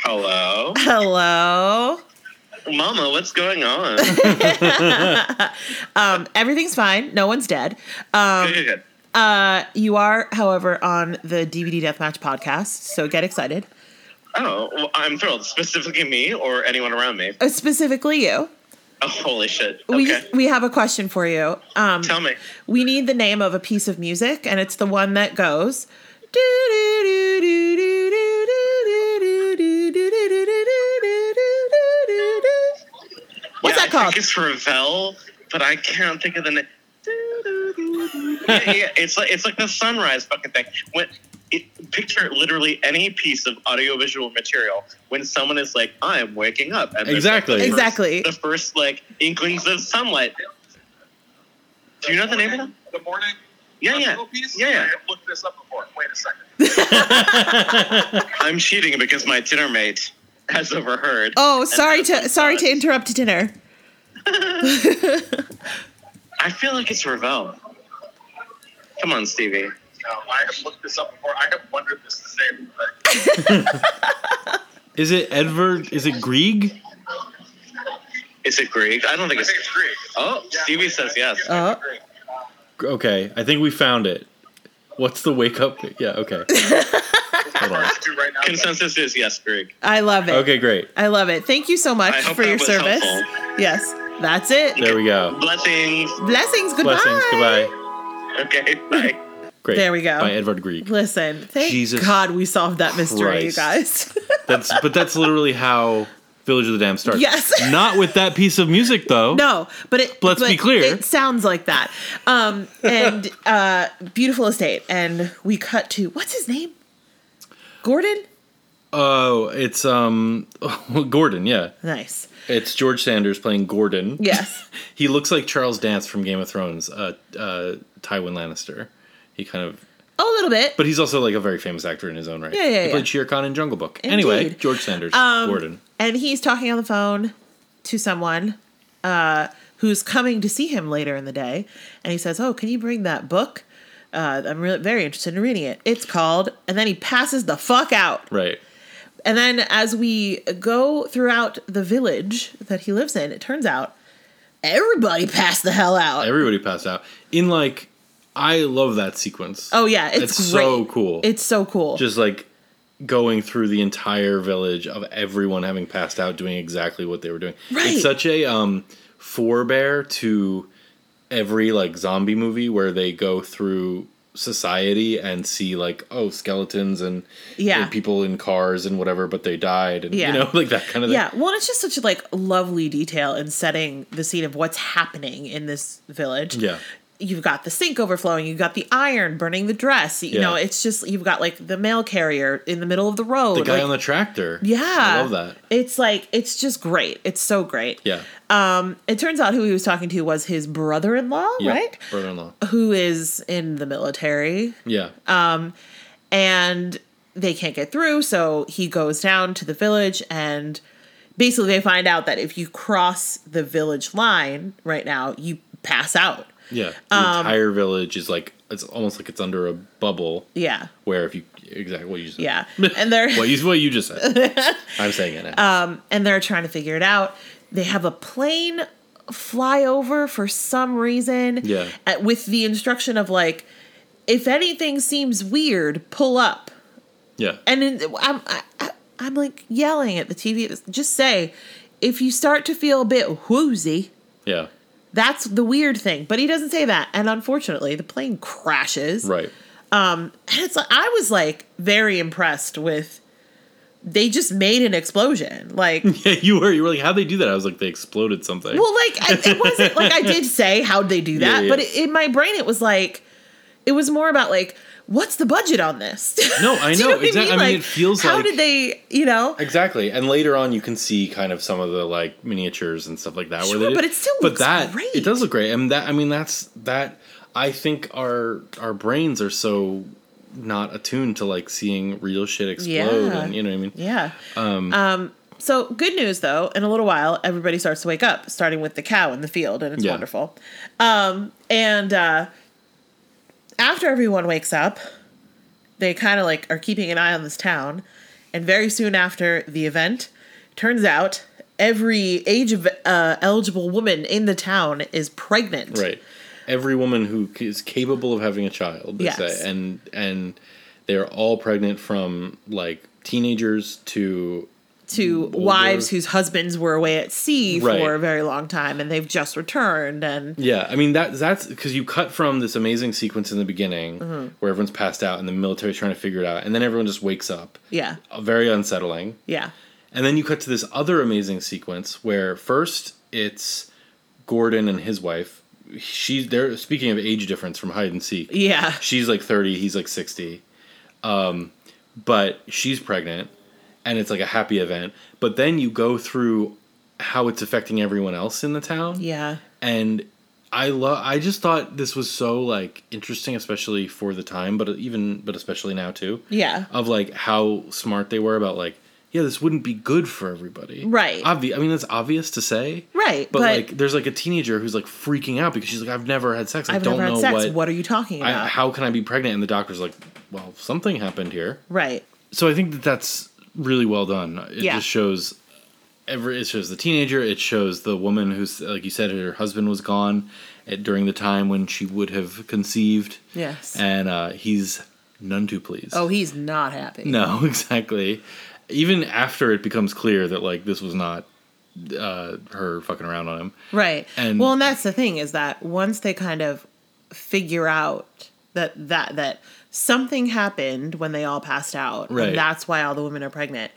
Speaker 3: Hello,
Speaker 2: Hello.
Speaker 3: Mama. What's going on?
Speaker 2: Um, everything's fine. No one's dead. Um,
Speaker 3: good, good, good.
Speaker 2: uh, you are, however, on the DVD Deathmatch podcast, so get excited.
Speaker 3: Oh, well, I'm thrilled. Specifically me or anyone around me.
Speaker 2: Uh, specifically, you.
Speaker 3: Oh, holy shit.
Speaker 2: We
Speaker 3: Okay,
Speaker 2: we have a question for you. Um,
Speaker 3: tell me.
Speaker 2: we need the name of a piece of music, and it's the one that goes. What's
Speaker 3: yeah,
Speaker 2: that called?
Speaker 3: I think it's Ravel, but I can't think of the name. yeah, yeah, it's like it's like the sunrise fucking thing. When it, picture literally any piece of audiovisual material when someone is like, "I am waking up," and there's, like,
Speaker 1: Exactly.
Speaker 3: first-
Speaker 2: Exactly.
Speaker 3: the first like inklings of sunlight. Do you know the name of them?
Speaker 4: The morning
Speaker 3: Yeah, yeah,
Speaker 4: musical
Speaker 3: yeah, yeah.
Speaker 4: I have looked this up before. Wait a second.
Speaker 3: I'm cheating because my dinner mate has overheard.
Speaker 2: Oh, sorry
Speaker 3: And
Speaker 2: to sorry to interrupt dinner.
Speaker 3: I feel like it's Ravel. Come on, Stevie.
Speaker 4: No, I have looked this up before. I have wondered this the same thing.
Speaker 1: Is it Edvard? Is it Grieg?
Speaker 3: Is it Greek? I don't think
Speaker 4: I
Speaker 3: it's.
Speaker 4: think it's Greek.
Speaker 3: Oh,
Speaker 4: Yeah,
Speaker 3: Stevie
Speaker 4: I-
Speaker 3: says
Speaker 4: I-
Speaker 3: yes.
Speaker 4: yeah,
Speaker 2: Oh.
Speaker 4: Greek.
Speaker 1: Okay, I think we found it. What's the wake up? Yeah. Okay. Hold on.
Speaker 4: Hard to do right.
Speaker 3: Consensus is yes, Greg.
Speaker 2: I love it.
Speaker 1: Okay, great.
Speaker 2: I love it. Thank you so much
Speaker 3: I hope
Speaker 2: for
Speaker 3: that
Speaker 2: your
Speaker 3: was
Speaker 2: service.
Speaker 3: helpful.
Speaker 2: Yes, that's it.
Speaker 1: There we go.
Speaker 3: Blessings.
Speaker 2: Blessings. Goodbye.
Speaker 1: Blessings. Goodbye.
Speaker 3: Okay, bye.
Speaker 1: Great.
Speaker 2: There we go.
Speaker 1: By Edvard Grieg.
Speaker 2: Listen, thank
Speaker 1: Jesus
Speaker 2: God we solved that mystery, you
Speaker 1: Christ.
Speaker 2: guys.
Speaker 1: That's but that's literally how Village of the Damned starts.
Speaker 2: Yes.
Speaker 1: Not with that piece of music though.
Speaker 2: no, but it.
Speaker 1: Let's
Speaker 2: but
Speaker 1: be clear.
Speaker 2: It sounds like that. Um, and uh, beautiful estate, and we cut to what's his name? Gordon.
Speaker 1: Oh, it's um Gordon. Yeah,
Speaker 2: Nice.
Speaker 1: it's George Sanders playing Gordon.
Speaker 2: Yes.
Speaker 1: He looks like Charles Dance from Game of Thrones. Uh, uh, Tywin Lannister. He kind of, Oh
Speaker 2: a little bit.
Speaker 1: but he's also like a very famous actor in his own right.
Speaker 2: Yeah, yeah,
Speaker 1: He
Speaker 2: yeah.
Speaker 1: played Shere Khan in Jungle Book.
Speaker 2: Indeed.
Speaker 1: Anyway, George Sanders,
Speaker 2: Um,
Speaker 1: Gordon.
Speaker 2: And he's talking on the phone to someone uh, who's coming to see him later in the day, and he says, "Oh, can you bring that book? Uh, I'm really very interested in reading it. It's called." And then he passes the fuck out.
Speaker 1: Right.
Speaker 2: And then as we go throughout the village that he lives in, it turns out everybody passed the hell out.
Speaker 1: Everybody passed out. In like, I love that sequence.
Speaker 2: oh yeah, it's,
Speaker 1: It's so cool.
Speaker 2: It's so cool.
Speaker 1: just like going through the entire village of everyone having passed out doing exactly what they were doing.
Speaker 2: Right.
Speaker 1: It's such a um forebear to every like zombie movie where they go through society and see like oh skeletons and
Speaker 2: Yeah.
Speaker 1: and people in cars and whatever but they died and
Speaker 2: Yeah.
Speaker 1: you know like that kind of thing.
Speaker 2: Yeah, well, it's just such a like lovely detail in setting the scene of what's happening in this village.
Speaker 1: Yeah.
Speaker 2: You've got the sink overflowing. You've got the iron burning the dress. You
Speaker 1: Yeah.
Speaker 2: know, it's just you've got like the mail carrier in the middle of the road.
Speaker 1: The guy
Speaker 2: like,
Speaker 1: on the tractor.
Speaker 2: yeah,
Speaker 1: I love that.
Speaker 2: It's like it's just great. It's so great.
Speaker 1: Yeah.
Speaker 2: Um, it turns out who he was talking to was his brother-in-law,
Speaker 1: Yep.
Speaker 2: right?
Speaker 1: Brother-in-law.
Speaker 2: Who is in the military,
Speaker 1: Yeah.
Speaker 2: Um and they can't get through so he goes down to the village and basically they find out that if you cross the village line right now you pass out
Speaker 1: yeah. The
Speaker 2: um,
Speaker 1: entire village is like it's almost like it's under a bubble
Speaker 2: yeah
Speaker 1: where if you exactly what you said.
Speaker 2: yeah and they're
Speaker 1: what you what you just said. I'm saying it now.
Speaker 2: and they're trying to figure it out they have a plane fly over for some reason.
Speaker 1: Yeah.
Speaker 2: at- with the instruction of like, if anything seems weird, pull up.
Speaker 1: Yeah.
Speaker 2: And then I'm I, I- I'm like yelling at the TV. Just say, if you start to feel a bit woozy,
Speaker 1: Yeah.
Speaker 2: That's the weird thing. But he doesn't say that. And unfortunately, the plane crashes.
Speaker 1: Right.
Speaker 2: Um, and it's like I was like very impressed with. They just made an explosion. Like,
Speaker 1: Yeah, you were. You were like, how'd they do that? I was like, they exploded something.
Speaker 2: Well, like I, it wasn't like I did say how'd they do that,
Speaker 1: Yeah, yeah.
Speaker 2: but it, in my brain it was like, it was more about like, what's the budget on this?
Speaker 1: No, I
Speaker 2: Do you
Speaker 1: know,
Speaker 2: what
Speaker 1: exact- I mean,
Speaker 2: Like,
Speaker 1: it feels
Speaker 2: how
Speaker 1: like-
Speaker 2: did they? You know,
Speaker 1: Exactly, and later on you can see kind of some of the like miniatures and stuff like that.
Speaker 2: Sure,
Speaker 1: where they
Speaker 2: but
Speaker 1: did-
Speaker 2: it still
Speaker 1: but
Speaker 2: looks
Speaker 1: that
Speaker 2: great.
Speaker 1: it does look great, and that I mean that's that. I think our our brains are so not attuned to like seeing real shit explode,
Speaker 2: Yeah.
Speaker 1: and you know what I mean.
Speaker 2: Yeah. Um, so good news though, in a little while, everybody starts to wake up, starting with the cow in the field, and it's
Speaker 1: Yeah.
Speaker 2: wonderful. Um, and uh, after everyone wakes up, they kind of like are keeping an eye on this town, and very soon after the event, turns out every age of uh, eligible woman in the town is pregnant.
Speaker 1: Right, every woman who is capable of having a child,
Speaker 2: Yes.
Speaker 1: say, and and they're all pregnant from like teenagers to
Speaker 2: To
Speaker 1: Older-
Speaker 2: wives whose husbands were away at sea
Speaker 1: Right.
Speaker 2: for a very long time, and they've just returned, and
Speaker 1: Yeah, I mean that that's because you cut from this amazing sequence in the beginning
Speaker 2: Mm-hmm.
Speaker 1: where everyone's passed out and the military's trying to figure it out, and then everyone just wakes up.
Speaker 2: yeah,
Speaker 1: Uh, Very unsettling.
Speaker 2: yeah.
Speaker 1: And then you cut to this other amazing sequence where first it's Gordon and his wife. She's they're speaking of age difference from hide and seek.
Speaker 2: Yeah.
Speaker 1: She's like 30, he's like 60. Um, but she's pregnant and it's like a happy event. But then you go through how it's affecting everyone else in the town
Speaker 2: Yeah.
Speaker 1: and I love. I just thought this was so like interesting, especially for the time, but even but especially now too.
Speaker 2: Yeah.
Speaker 1: Of like how smart they were about like, yeah, this wouldn't be good for everybody.
Speaker 2: Right.
Speaker 1: Obvious. I mean, that's obvious to say.
Speaker 2: Right.
Speaker 1: But,
Speaker 2: But,
Speaker 1: like, there's like a teenager who's like freaking out because she's like, I've never had sex. I
Speaker 2: I've
Speaker 1: don't
Speaker 2: never
Speaker 1: know
Speaker 2: had sex.
Speaker 1: what.
Speaker 2: What, are you talking
Speaker 1: I,
Speaker 2: about?
Speaker 1: how can I be pregnant? And the doctor's like, well, something happened here.
Speaker 2: right.
Speaker 1: So I think that that's really well done. It
Speaker 2: Yeah.
Speaker 1: just shows every it shows the teenager, it shows the woman who's like you said her husband was gone at, during the time when she would have conceived.
Speaker 2: Yes.
Speaker 1: And uh, he's none too pleased.
Speaker 2: oh, he's not happy.
Speaker 1: no, exactly. Even after it becomes clear that like this was not uh, her fucking around on him.
Speaker 2: Right.
Speaker 1: And-
Speaker 2: well, and that's the thing is that once they kind of figure out that that that something happened when they all passed out,
Speaker 1: Right.
Speaker 2: and that's why all the women are pregnant.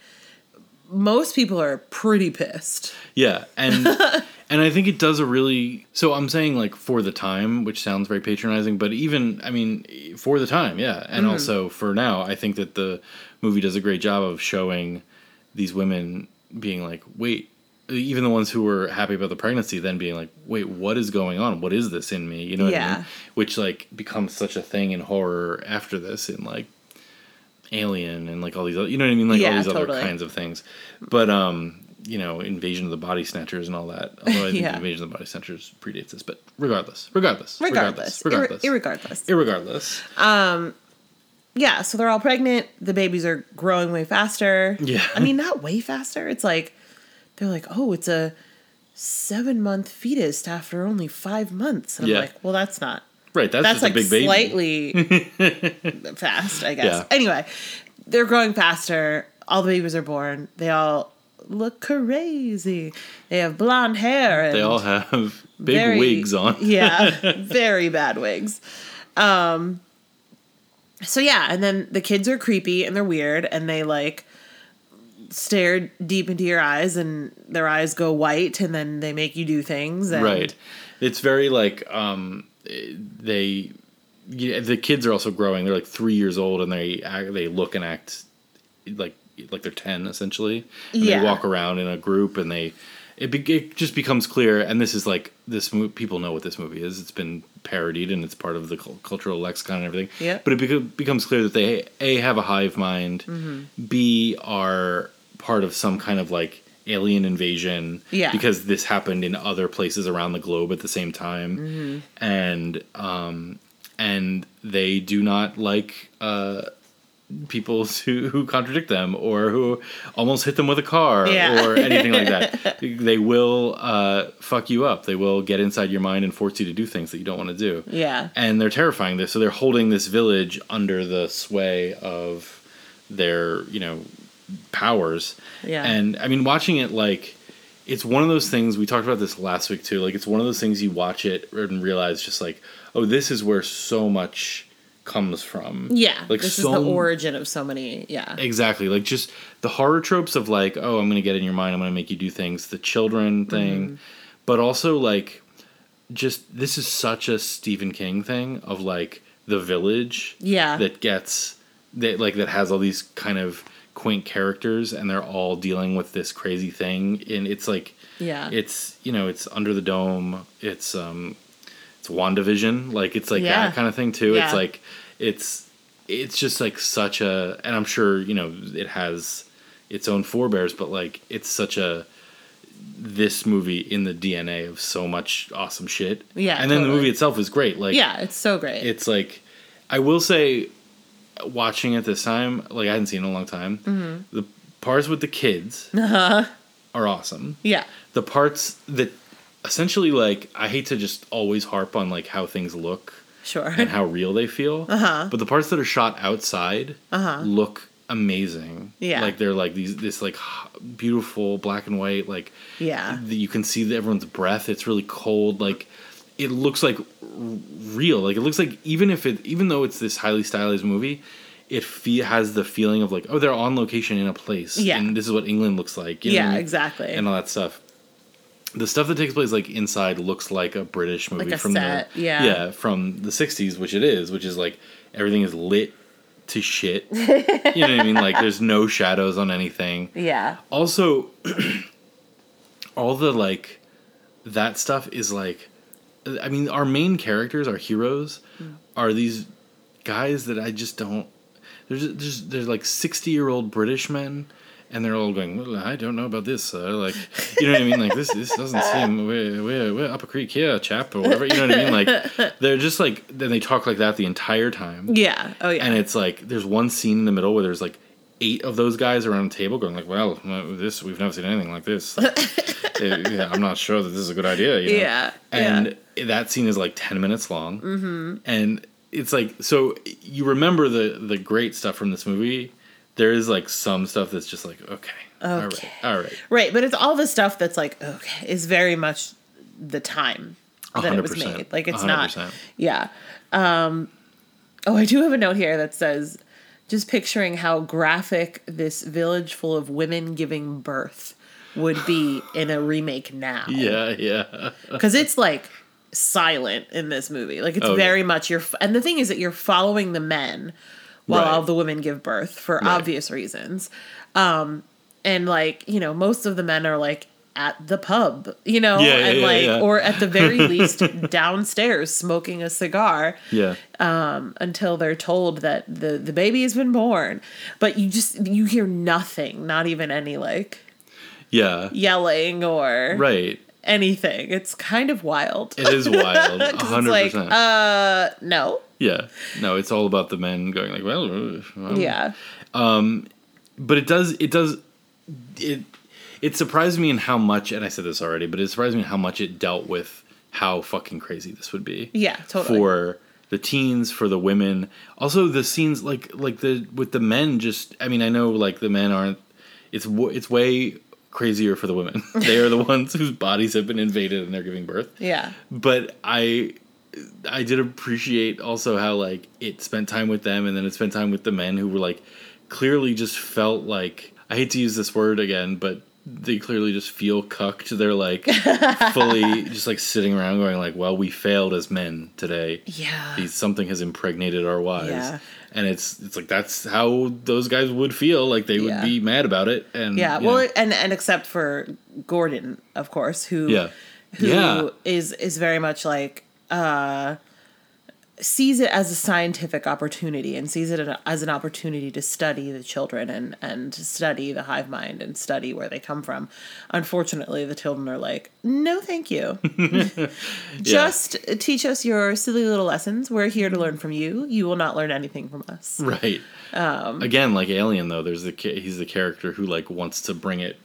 Speaker 2: Most people are pretty pissed.
Speaker 1: Yeah, and and I think it does a really. So I'm saying like for the time, which sounds very patronizing, but even I mean for the time, yeah, and
Speaker 2: Mm-hmm.
Speaker 1: also for now, I think that the movie does a great job of showing these women being like, wait, even the ones who were happy about the pregnancy, then being like, wait, what is going on? What is this in me? You know what I
Speaker 2: Yeah.
Speaker 1: mean? Which like becomes such a thing in horror after this in like Alien and like all these other, you know what I mean? Like all these
Speaker 2: totally.
Speaker 1: other kinds of things. But um, you know, Invasion of the Body Snatchers and all that. Although I think
Speaker 2: Yeah.
Speaker 1: Invasion of the Body Snatchers predates this, but regardless, regardless,
Speaker 2: Regardless,
Speaker 1: regardless, regardless,
Speaker 2: irregardless.
Speaker 1: irregardless.
Speaker 2: Yeah, so they're all pregnant. The babies are growing way faster.
Speaker 1: Yeah.
Speaker 2: I mean, not way faster. It's like they're like, oh, it's a seven month fetus after only five months. And
Speaker 1: Yeah.
Speaker 2: I'm like, well, that's not
Speaker 1: Right, that's,
Speaker 2: that's like
Speaker 1: a big baby.
Speaker 2: slightly fast, I guess.
Speaker 1: Yeah.
Speaker 2: Anyway, they're growing faster. All the babies are born. They all look crazy. They have blonde hair. And
Speaker 1: They all have big
Speaker 2: very-
Speaker 1: wigs on.
Speaker 2: Yeah, very bad wigs. Um. So yeah, and then the kids are creepy and they're weird, and they like stare deep into your eyes, and their eyes go white, and then they make you do things. And
Speaker 1: Right. It's very like um they yeah, the kids are also growing. They're like 3 years old and they act, they look and act like like they're 10 essentially. And
Speaker 2: Yeah.
Speaker 1: they walk around in a group and they it, be, it just becomes clear and this is like this mo- people know what this movie is. It's been parodied and it's part of the cul- cultural lexicon and everything.
Speaker 2: Yeah.
Speaker 1: But it beco- becomes clear that they a have a hive mind,
Speaker 2: Mm-hmm.
Speaker 1: b are part of some kind of like alien invasion
Speaker 2: Yeah.
Speaker 1: because this happened in other places around the globe at the same time
Speaker 2: Mm-hmm.
Speaker 1: and um and they do not like uh people who, who contradict them or who almost hit them with a car
Speaker 2: Yeah.
Speaker 1: or anything like that. They will uh, fuck you up. They will get inside your mind and force you to do things that you don't want to do.
Speaker 2: Yeah.
Speaker 1: And they're terrifying this. So they're holding this village under the sway of their, you know, powers.
Speaker 2: Yeah.
Speaker 1: And I mean, watching it like it's one of those things we talked about this last week too. Like it's one of those things you watch it and realize just like, oh, this is where so much comes from.
Speaker 2: Yeah.
Speaker 1: Like
Speaker 2: this
Speaker 1: so
Speaker 2: is the origin of so many. Yeah.
Speaker 1: Exactly. Like just the horror tropes of like, oh, I'm gonna get in your mind, I'm gonna make you do things, the children thing.
Speaker 2: Mm-hmm.
Speaker 1: But also like just this is such a Stephen King thing of like the village
Speaker 2: Yeah.
Speaker 1: that gets that like that has all these kind of quaint characters and they're all dealing with this crazy thing and it's like
Speaker 2: Yeah.
Speaker 1: it's you know it's under the dome it's um it's wandavision like it's like
Speaker 2: Yeah.
Speaker 1: that kind of thing too
Speaker 2: Yeah.
Speaker 1: it's like it's it's just like such a and i'm sure you know it has its own forebears but like it's such a this movie in the dna of so much awesome shit
Speaker 2: Yeah,
Speaker 1: and then the movie itself is great like
Speaker 2: yeah. It's so great.
Speaker 1: it's like I will say watching it this time, like I hadn't seen in a long time.
Speaker 2: Mm-hmm.
Speaker 1: The parts with the kids
Speaker 2: uh-huh.
Speaker 1: are awesome.
Speaker 2: Yeah.
Speaker 1: The parts that essentially like I hate to just always harp on like how things look
Speaker 2: Sure.
Speaker 1: and how real they feel.
Speaker 2: Uh-huh.
Speaker 1: But the parts that are shot outside
Speaker 2: Uh-huh.
Speaker 1: look amazing.
Speaker 2: Yeah.
Speaker 1: Like they're like these this like beautiful black and white like
Speaker 2: Yeah.
Speaker 1: you can see everyone's breath. It's really cold. Like it looks like real. Like it looks like even if it, even though it's this highly stylized movie, it fe- has the feeling of like oh they're on location in a place.
Speaker 2: Yeah.
Speaker 1: and this is what England looks like. you know
Speaker 2: Yeah.
Speaker 1: mean?
Speaker 2: Exactly.
Speaker 1: And all that stuff. The stuff that takes place like inside looks like a British movie
Speaker 2: Like a
Speaker 1: from
Speaker 2: set,
Speaker 1: the
Speaker 2: yeah.
Speaker 1: yeah from the '60s, which it is, which is like everything is lit to shit. you know what I mean? Like there's no shadows on anything
Speaker 2: yeah.
Speaker 1: also all the like that stuff is like i mean our main characters our heroes are these guys that i just don't there's just there's like 60 year old british men and they're all going well, i don't know about this sir. like you know what i mean like this this doesn't seem we're, we're, we're up a creek here chap or whatever you know what i mean like they're just like then they talk like that the entire time
Speaker 2: Yeah. Oh yeah.
Speaker 1: and it's like there's one scene in the middle where there's like eight of those guys around a table going like, "Well, uh, this we've never seen anything like this. Uh, yeah, I'm not sure that this is a good idea." You know?
Speaker 2: Yeah,
Speaker 1: and that scene is like ten minutes long, mm-hmm. and it's like so you remember the the great stuff from this movie. There is like some stuff that's just like, okay, all right,
Speaker 2: Okay.
Speaker 1: all right,
Speaker 2: Right, but it's all the stuff that's like okay is very much the time that it was made. Like it's not.
Speaker 1: 100%.
Speaker 2: Yeah. Um, oh, I do have a note here that says, just picturing how graphic this village full of women giving birth would be in a remake now.
Speaker 1: yeah, yeah,
Speaker 2: because it's like silent in this movie. Like it's
Speaker 1: Oh, yeah.
Speaker 2: very much you're, and the thing is that you're following the men while
Speaker 1: Right.
Speaker 2: all the women give birth for
Speaker 1: Right.
Speaker 2: obvious reasons. Um, and like you know, most of the men are like at the pub, you know,
Speaker 1: Yeah, yeah,
Speaker 2: and
Speaker 1: yeah,
Speaker 2: like
Speaker 1: yeah.
Speaker 2: or at the very least downstairs smoking a cigar
Speaker 1: yeah.
Speaker 2: until they're told that the the baby has been born. But you just you hear nothing, not even any like
Speaker 1: yeah.
Speaker 2: yelling or
Speaker 1: Right.
Speaker 2: Anything. It's kind of wild.
Speaker 1: It is wild. A
Speaker 2: 'Cause
Speaker 1: hundred
Speaker 2: it's like,
Speaker 1: percent.
Speaker 2: uh, no.
Speaker 1: Yeah. No, it's all about the men going like, well, uh, well,
Speaker 2: Yeah.
Speaker 1: Um, but it does it does it it surprised me in how much and i said this already but it surprised me in how much it dealt with how fucking crazy this would be
Speaker 2: Yeah, totally.
Speaker 1: for the teens for the women also the scenes like like the with the men just i mean i know like the men aren't it's it's way crazier for the women they are the ones whose bodies have been invaded and they're giving birth
Speaker 2: Yeah.
Speaker 1: but I I did appreciate also how like it spent time with them and then it spent time with the men who were like clearly just felt like I hate to use this word again, but they clearly just feel cucked. They're like fully just like sitting around going like, "Well, we failed as men today.
Speaker 2: Yeah.
Speaker 1: These, something has impregnated our wives."
Speaker 2: Yeah.
Speaker 1: And it's it's like that's how those guys would feel. Like they would
Speaker 2: Yeah.
Speaker 1: be mad about it. And
Speaker 2: Yeah.
Speaker 1: you
Speaker 2: Well,
Speaker 1: know,
Speaker 2: and and except for Gordon, of course, who
Speaker 1: yeah,
Speaker 2: who
Speaker 1: yeah,
Speaker 2: is is very much like uh sees it as a scientific opportunity and sees it as an opportunity to study the children and and study the hive mind and study where they come from. Unfortunately, the children are like, "No, thank you. Just teach us your silly little lessons. We're here to learn from you. You will not learn anything from us."
Speaker 1: Right.
Speaker 2: Um,
Speaker 1: Again, like Alien, though, there's the he's the character who like wants to bring it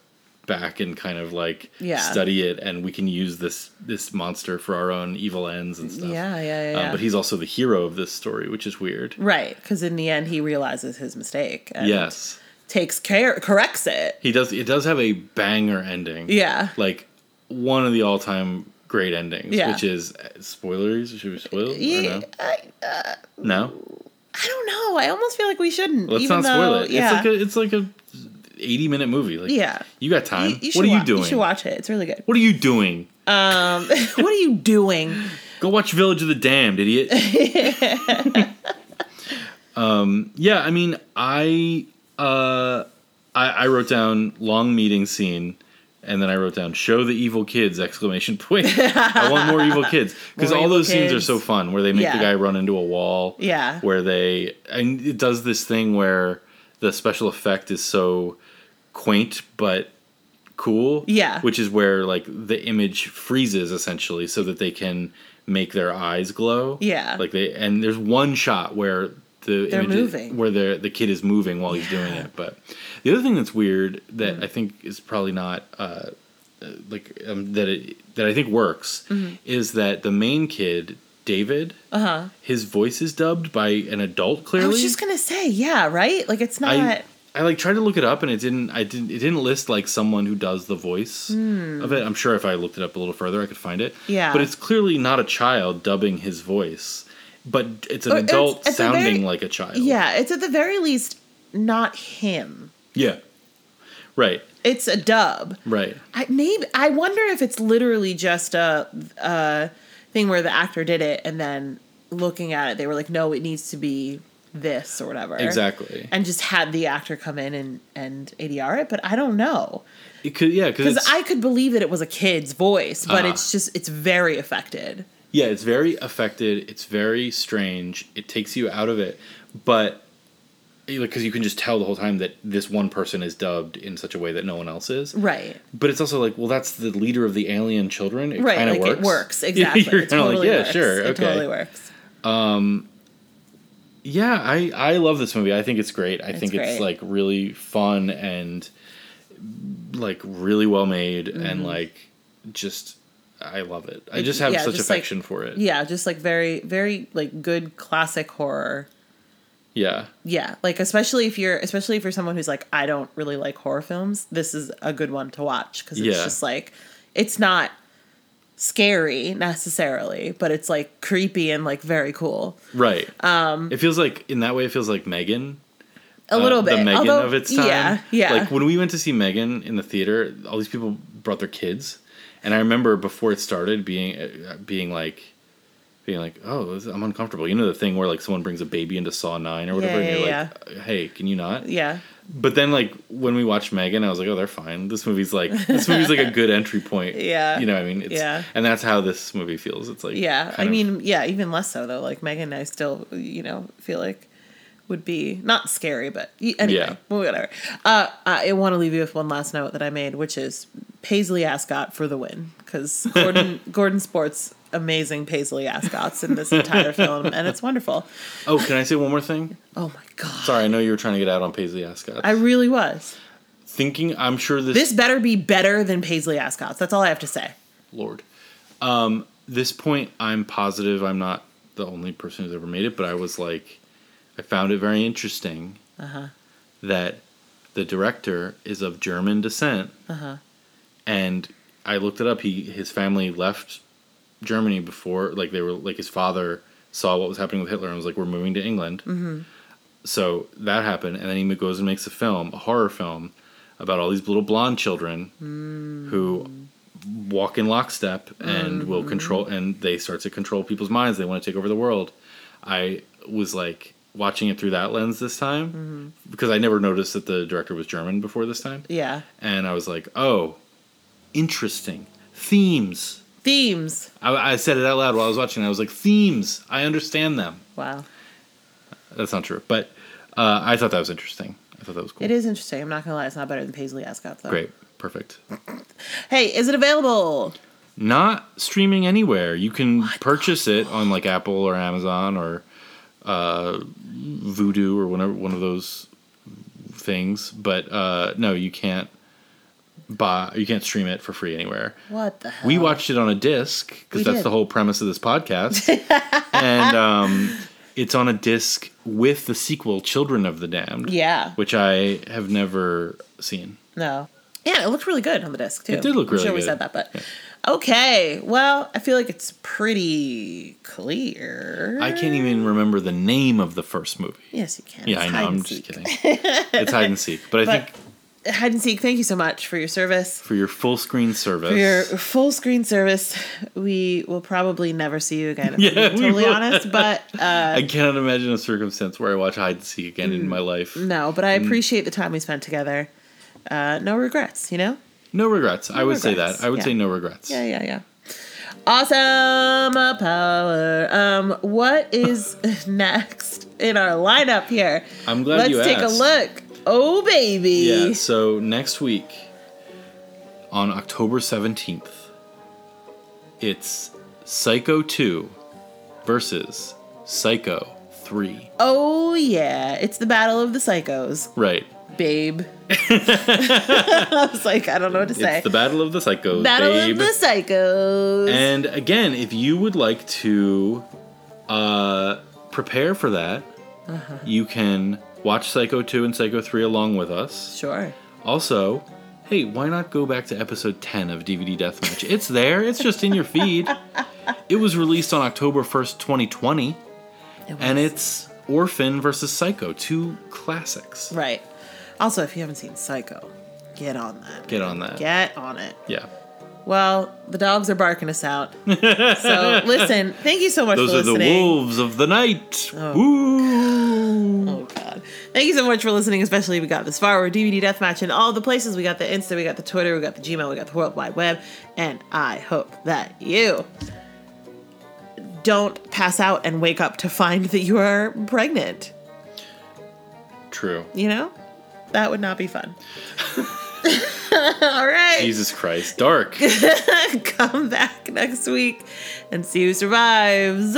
Speaker 1: back and kind of like
Speaker 2: Yeah.
Speaker 1: study it, and we can use this this monster for our own evil ends and stuff.
Speaker 2: Yeah, yeah, yeah.
Speaker 1: Um,
Speaker 2: yeah.
Speaker 1: but he's also the hero of this story, which is weird.
Speaker 2: right, because in the end, he realizes his mistake. And
Speaker 1: Yes,
Speaker 2: takes care, corrects it.
Speaker 1: he does. It does have a banger ending.
Speaker 2: Yeah.
Speaker 1: like one of the all time great endings.
Speaker 2: Yeah.
Speaker 1: which is spoilers. Should we spoil?
Speaker 2: Yeah,
Speaker 1: no?
Speaker 2: I, uh,
Speaker 1: No,
Speaker 2: I don't know. I almost feel like we shouldn't.
Speaker 1: let's
Speaker 2: even
Speaker 1: not spoil
Speaker 2: though-
Speaker 1: it.
Speaker 2: Yeah.
Speaker 1: It's like a it's like a eighty minute movie. Like
Speaker 2: yeah.
Speaker 1: you got time.
Speaker 2: You- you
Speaker 1: what are you
Speaker 2: wa-
Speaker 1: doing?
Speaker 2: You should watch it. It's really good.
Speaker 1: What are you doing?
Speaker 2: Um, what are you doing?
Speaker 1: Go watch Village of the Damned, idiot. um, yeah, I mean, I, uh, I I wrote down long meeting scene, and then I wrote down show the evil kids exclamation point. I want more evil kids because all those scenes are so fun where they make
Speaker 2: Yeah.
Speaker 1: the guy run into a wall.
Speaker 2: Yeah.
Speaker 1: where they and it does this thing where the special effect is so quaint but cool.
Speaker 2: Yeah.
Speaker 1: Which is where like the image freezes essentially so that they can make their eyes glow.
Speaker 2: Yeah.
Speaker 1: Like they and there's one shot where the
Speaker 2: They're
Speaker 1: image
Speaker 2: moving.
Speaker 1: where the the kid is moving while he's doing it. But the other thing that's weird that
Speaker 2: Mm.
Speaker 1: I think is probably not uh, uh, like um, that it that I think works
Speaker 2: Mm-hmm.
Speaker 1: is that the main kid David
Speaker 2: Uh huh.
Speaker 1: his voice is dubbed by an adult clearly.
Speaker 2: I was just gonna say, yeah, right. Like it's not.
Speaker 1: I I like tried to look it up and it didn't I didn't it didn't list like someone who does the voice hmm. of it. I'm sure if I looked it up a little further I could find it.
Speaker 2: Yeah.
Speaker 1: But it's clearly not a child dubbing his voice. But it's an
Speaker 2: oh, Or
Speaker 1: adult
Speaker 2: it's a
Speaker 1: sounding
Speaker 2: very-
Speaker 1: like a child.
Speaker 2: yeah, it's at the very least not him.
Speaker 1: Yeah. Right.
Speaker 2: It's a dub.
Speaker 1: Right.
Speaker 2: I maybe I wonder if it's literally just a, a thing where the actor did it and then looking at it they were like, no, it needs to be this or whatever.
Speaker 1: Exactly.
Speaker 2: And just had the actor come in and and ADR it, but I don't know
Speaker 1: It could yeah, because
Speaker 2: I could believe that it was a kid's voice, but
Speaker 1: Ah.
Speaker 2: it's just it's very affected.
Speaker 1: Yeah, it's very affected. It's very strange. It takes you out of it, but because you can just tell the whole time that this one person is dubbed in such a way that no one else is.
Speaker 2: Right.
Speaker 1: But it's also like, well, that's the leader of the alien children. It
Speaker 2: Right.
Speaker 1: kind of
Speaker 2: Like
Speaker 1: works.
Speaker 2: it works. Exactly.
Speaker 1: You're
Speaker 2: it
Speaker 1: kinda
Speaker 2: totally
Speaker 1: like, yeah,
Speaker 2: works.
Speaker 1: sure,
Speaker 2: It totally works.
Speaker 1: Yeah, I I love this movie. I think it's great. I think
Speaker 2: great.
Speaker 1: it's like really fun and like really well made and like just I love it. I just have
Speaker 2: Mm-hmm. yeah,
Speaker 1: such
Speaker 2: just, like-
Speaker 1: affection for it.
Speaker 2: Yeah, just like very, very like good classic horror.
Speaker 1: Yeah.
Speaker 2: Yeah, like especially if you're especially if you're someone who's like I don't really like horror films, this is a good one to watch because it's
Speaker 1: Yeah.
Speaker 2: just like it's not scary necessarily, but it's like creepy and like very cool.
Speaker 1: Right. Um it feels like in that way it feels like Megan.
Speaker 2: A little
Speaker 1: uh,
Speaker 2: bit.
Speaker 1: The Megan
Speaker 2: Although,
Speaker 1: of its time.
Speaker 2: Yeah, yeah.
Speaker 1: Like when we went to see Megan in the theater, all these people brought their kids, and I remember before it started being uh, being like. Being like, oh, this- I'm uncomfortable. You know the thing where like someone brings a baby into Saw Nine or whatever,
Speaker 2: Yeah,
Speaker 1: and you're
Speaker 2: yeah,
Speaker 1: like, hey, can you not?
Speaker 2: yeah.
Speaker 1: But then like when we watched Megan, I was like, oh, they're fine. This movie's like this movie's like a good entry point.
Speaker 2: Yeah.
Speaker 1: you know, what I mean, it's,
Speaker 2: Yeah.
Speaker 1: and that's how this movie feels. It's like,
Speaker 2: Yeah, I
Speaker 1: of-
Speaker 2: mean, yeah, even less so though. Like Megan, and I still, you know, feel like would be not scary, but anyway,
Speaker 1: Yeah.
Speaker 2: whatever. Uh, I want to leave you with one last note that I made, which is Paisley Ascot for the win because Gordon Gordon sports amazing Paisley Ascots in this entire film, and it's wonderful.
Speaker 1: oh, can I say one more thing?
Speaker 2: Oh my god,
Speaker 1: Sorry, I know you were trying to get out on Paisley ascots.
Speaker 2: I really was.
Speaker 1: Thinking, I'm sure this,
Speaker 2: This better be better than Paisley Ascots. That's all I have to say.
Speaker 1: Lord, um, this point, I'm positive I'm not the only person who's ever made it, but I was like, I found it very interesting
Speaker 2: Uh-huh.
Speaker 1: that the director is of German descent,
Speaker 2: Uh-huh.
Speaker 1: and I looked it up. He his family left Germany before, like they were like his father saw what was happening with Hitler and was like, "We're moving to England."
Speaker 2: Mm-hmm.
Speaker 1: So that happened, and then he goes and makes a film, a horror film, about all these little blonde children
Speaker 2: Mm.
Speaker 1: who walk in lockstep and will
Speaker 2: Mm-hmm.
Speaker 1: control, and they start to control people's minds. They want to take over the world. I was like watching it through that lens this time
Speaker 2: Mm-hmm.
Speaker 1: because I never noticed that the director was German before this time
Speaker 2: Yeah.
Speaker 1: and I was like, "Oh, interesting themes.
Speaker 2: Themes.
Speaker 1: I, I said it out loud while I was watching. I was like, themes. I understand them.
Speaker 2: Wow.
Speaker 1: That's not true, but uh, I thought that was interesting. I thought that was cool.
Speaker 2: It is interesting. I'm not gonna lie, it's not better than Paisley Ascot though.
Speaker 1: Great, perfect.
Speaker 2: Hey, is it available?
Speaker 1: Not streaming anywhere. You can purchase it on like Apple or Amazon or uh, Vudu or whatever one of those things. But uh, no, you can't buy. You can't stream it for free anywhere.
Speaker 2: What the hell?
Speaker 1: We watched it on a disc because that's
Speaker 2: did.
Speaker 1: the whole premise of this podcast, and um, it's on a disc with the sequel, Children of the Damned.
Speaker 2: Yeah.
Speaker 1: which I have never seen.
Speaker 2: No. Yeah, it looked really good on the disc too.
Speaker 1: It did look
Speaker 2: I'm
Speaker 1: really
Speaker 2: sure we said that, but okay. Well, I feel like it's pretty clear.
Speaker 1: I can't even remember the name of the first movie.
Speaker 2: Yes, you can.
Speaker 1: Yeah,
Speaker 2: It's
Speaker 1: I know. I'm
Speaker 2: and
Speaker 1: just kidding. It's hide and seek, but I
Speaker 2: But
Speaker 1: think
Speaker 2: hide and seek. Thank you so much for your service.
Speaker 1: for your full screen service,
Speaker 2: For your full screen service, we will probably never see you again. If
Speaker 1: Yeah, we
Speaker 2: totally honest. But uh,
Speaker 1: I cannot imagine a circumstance where I watch hide and seek again in my life.
Speaker 2: no, but I appreciate the time we spent together. Uh, no regrets, you know.
Speaker 1: No regrets. I would say that. I would
Speaker 2: yeah.
Speaker 1: say no regrets.
Speaker 2: Yeah, yeah, yeah. Awesome power. Um, what is next in our lineup here?
Speaker 1: I'm glad
Speaker 2: Let's
Speaker 1: you
Speaker 2: take
Speaker 1: asked.
Speaker 2: a look. Oh baby.
Speaker 1: Yeah. So next week, on October seventeenth, it's Psycho two versus Psycho three.
Speaker 2: Oh yeah. It's the battle of the psychos,
Speaker 1: Right.
Speaker 2: babe. I was like, I don't know what to say.
Speaker 1: It's the battle of the psychos,
Speaker 2: battle
Speaker 1: babe.
Speaker 2: of the psychos.
Speaker 1: And again, if you would like to uh, prepare for that,
Speaker 2: Uh-huh.
Speaker 1: you can watch Psycho 2 and Psycho 3 along with us.
Speaker 2: sure.
Speaker 1: Also, hey, why not go back to episode 10 of DVD Deathmatch? It's there, it's just in your feed. It was released on October 1st, 2020,
Speaker 2: It
Speaker 1: and it's Orphan versus Psycho, two classics.
Speaker 2: right. Also, if you haven't seen Psycho, get on that.
Speaker 1: Get on that.
Speaker 2: Get on it.
Speaker 1: Yeah.
Speaker 2: Well, the dogs are barking us out. so listen, thank you so much
Speaker 1: Those
Speaker 2: for
Speaker 1: are the wolves of the night.
Speaker 2: Oh.
Speaker 1: Woo!
Speaker 2: Oh. Thank you so much for listening, especially if we got this far. We're DVD Deathmatch in all the places. We got the Insta, we got the Twitter, we got the Gmail, we got the World Wide Web. And I hope that you don't pass out and wake up to find that you are pregnant.
Speaker 1: True.
Speaker 2: You know? That would not be fun. all right.
Speaker 1: Jesus Christ. Dark.
Speaker 2: Come back next week and see who survives.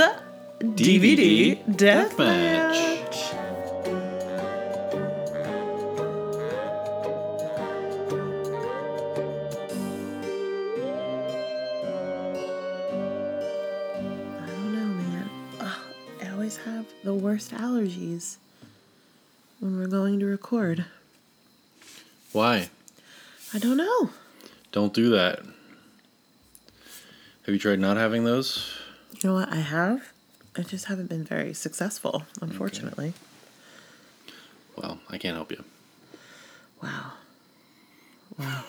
Speaker 2: DVD,
Speaker 1: Deathmatch.
Speaker 2: Deathmatch. the worst allergies when we're going to record.
Speaker 1: Why?
Speaker 2: I don't know.
Speaker 1: Don't do that. Have you tried not having those?
Speaker 2: You know what? I have. I just haven't been very successful, unfortunately. Okay.
Speaker 1: Well, I can't help you. Wow. Wow.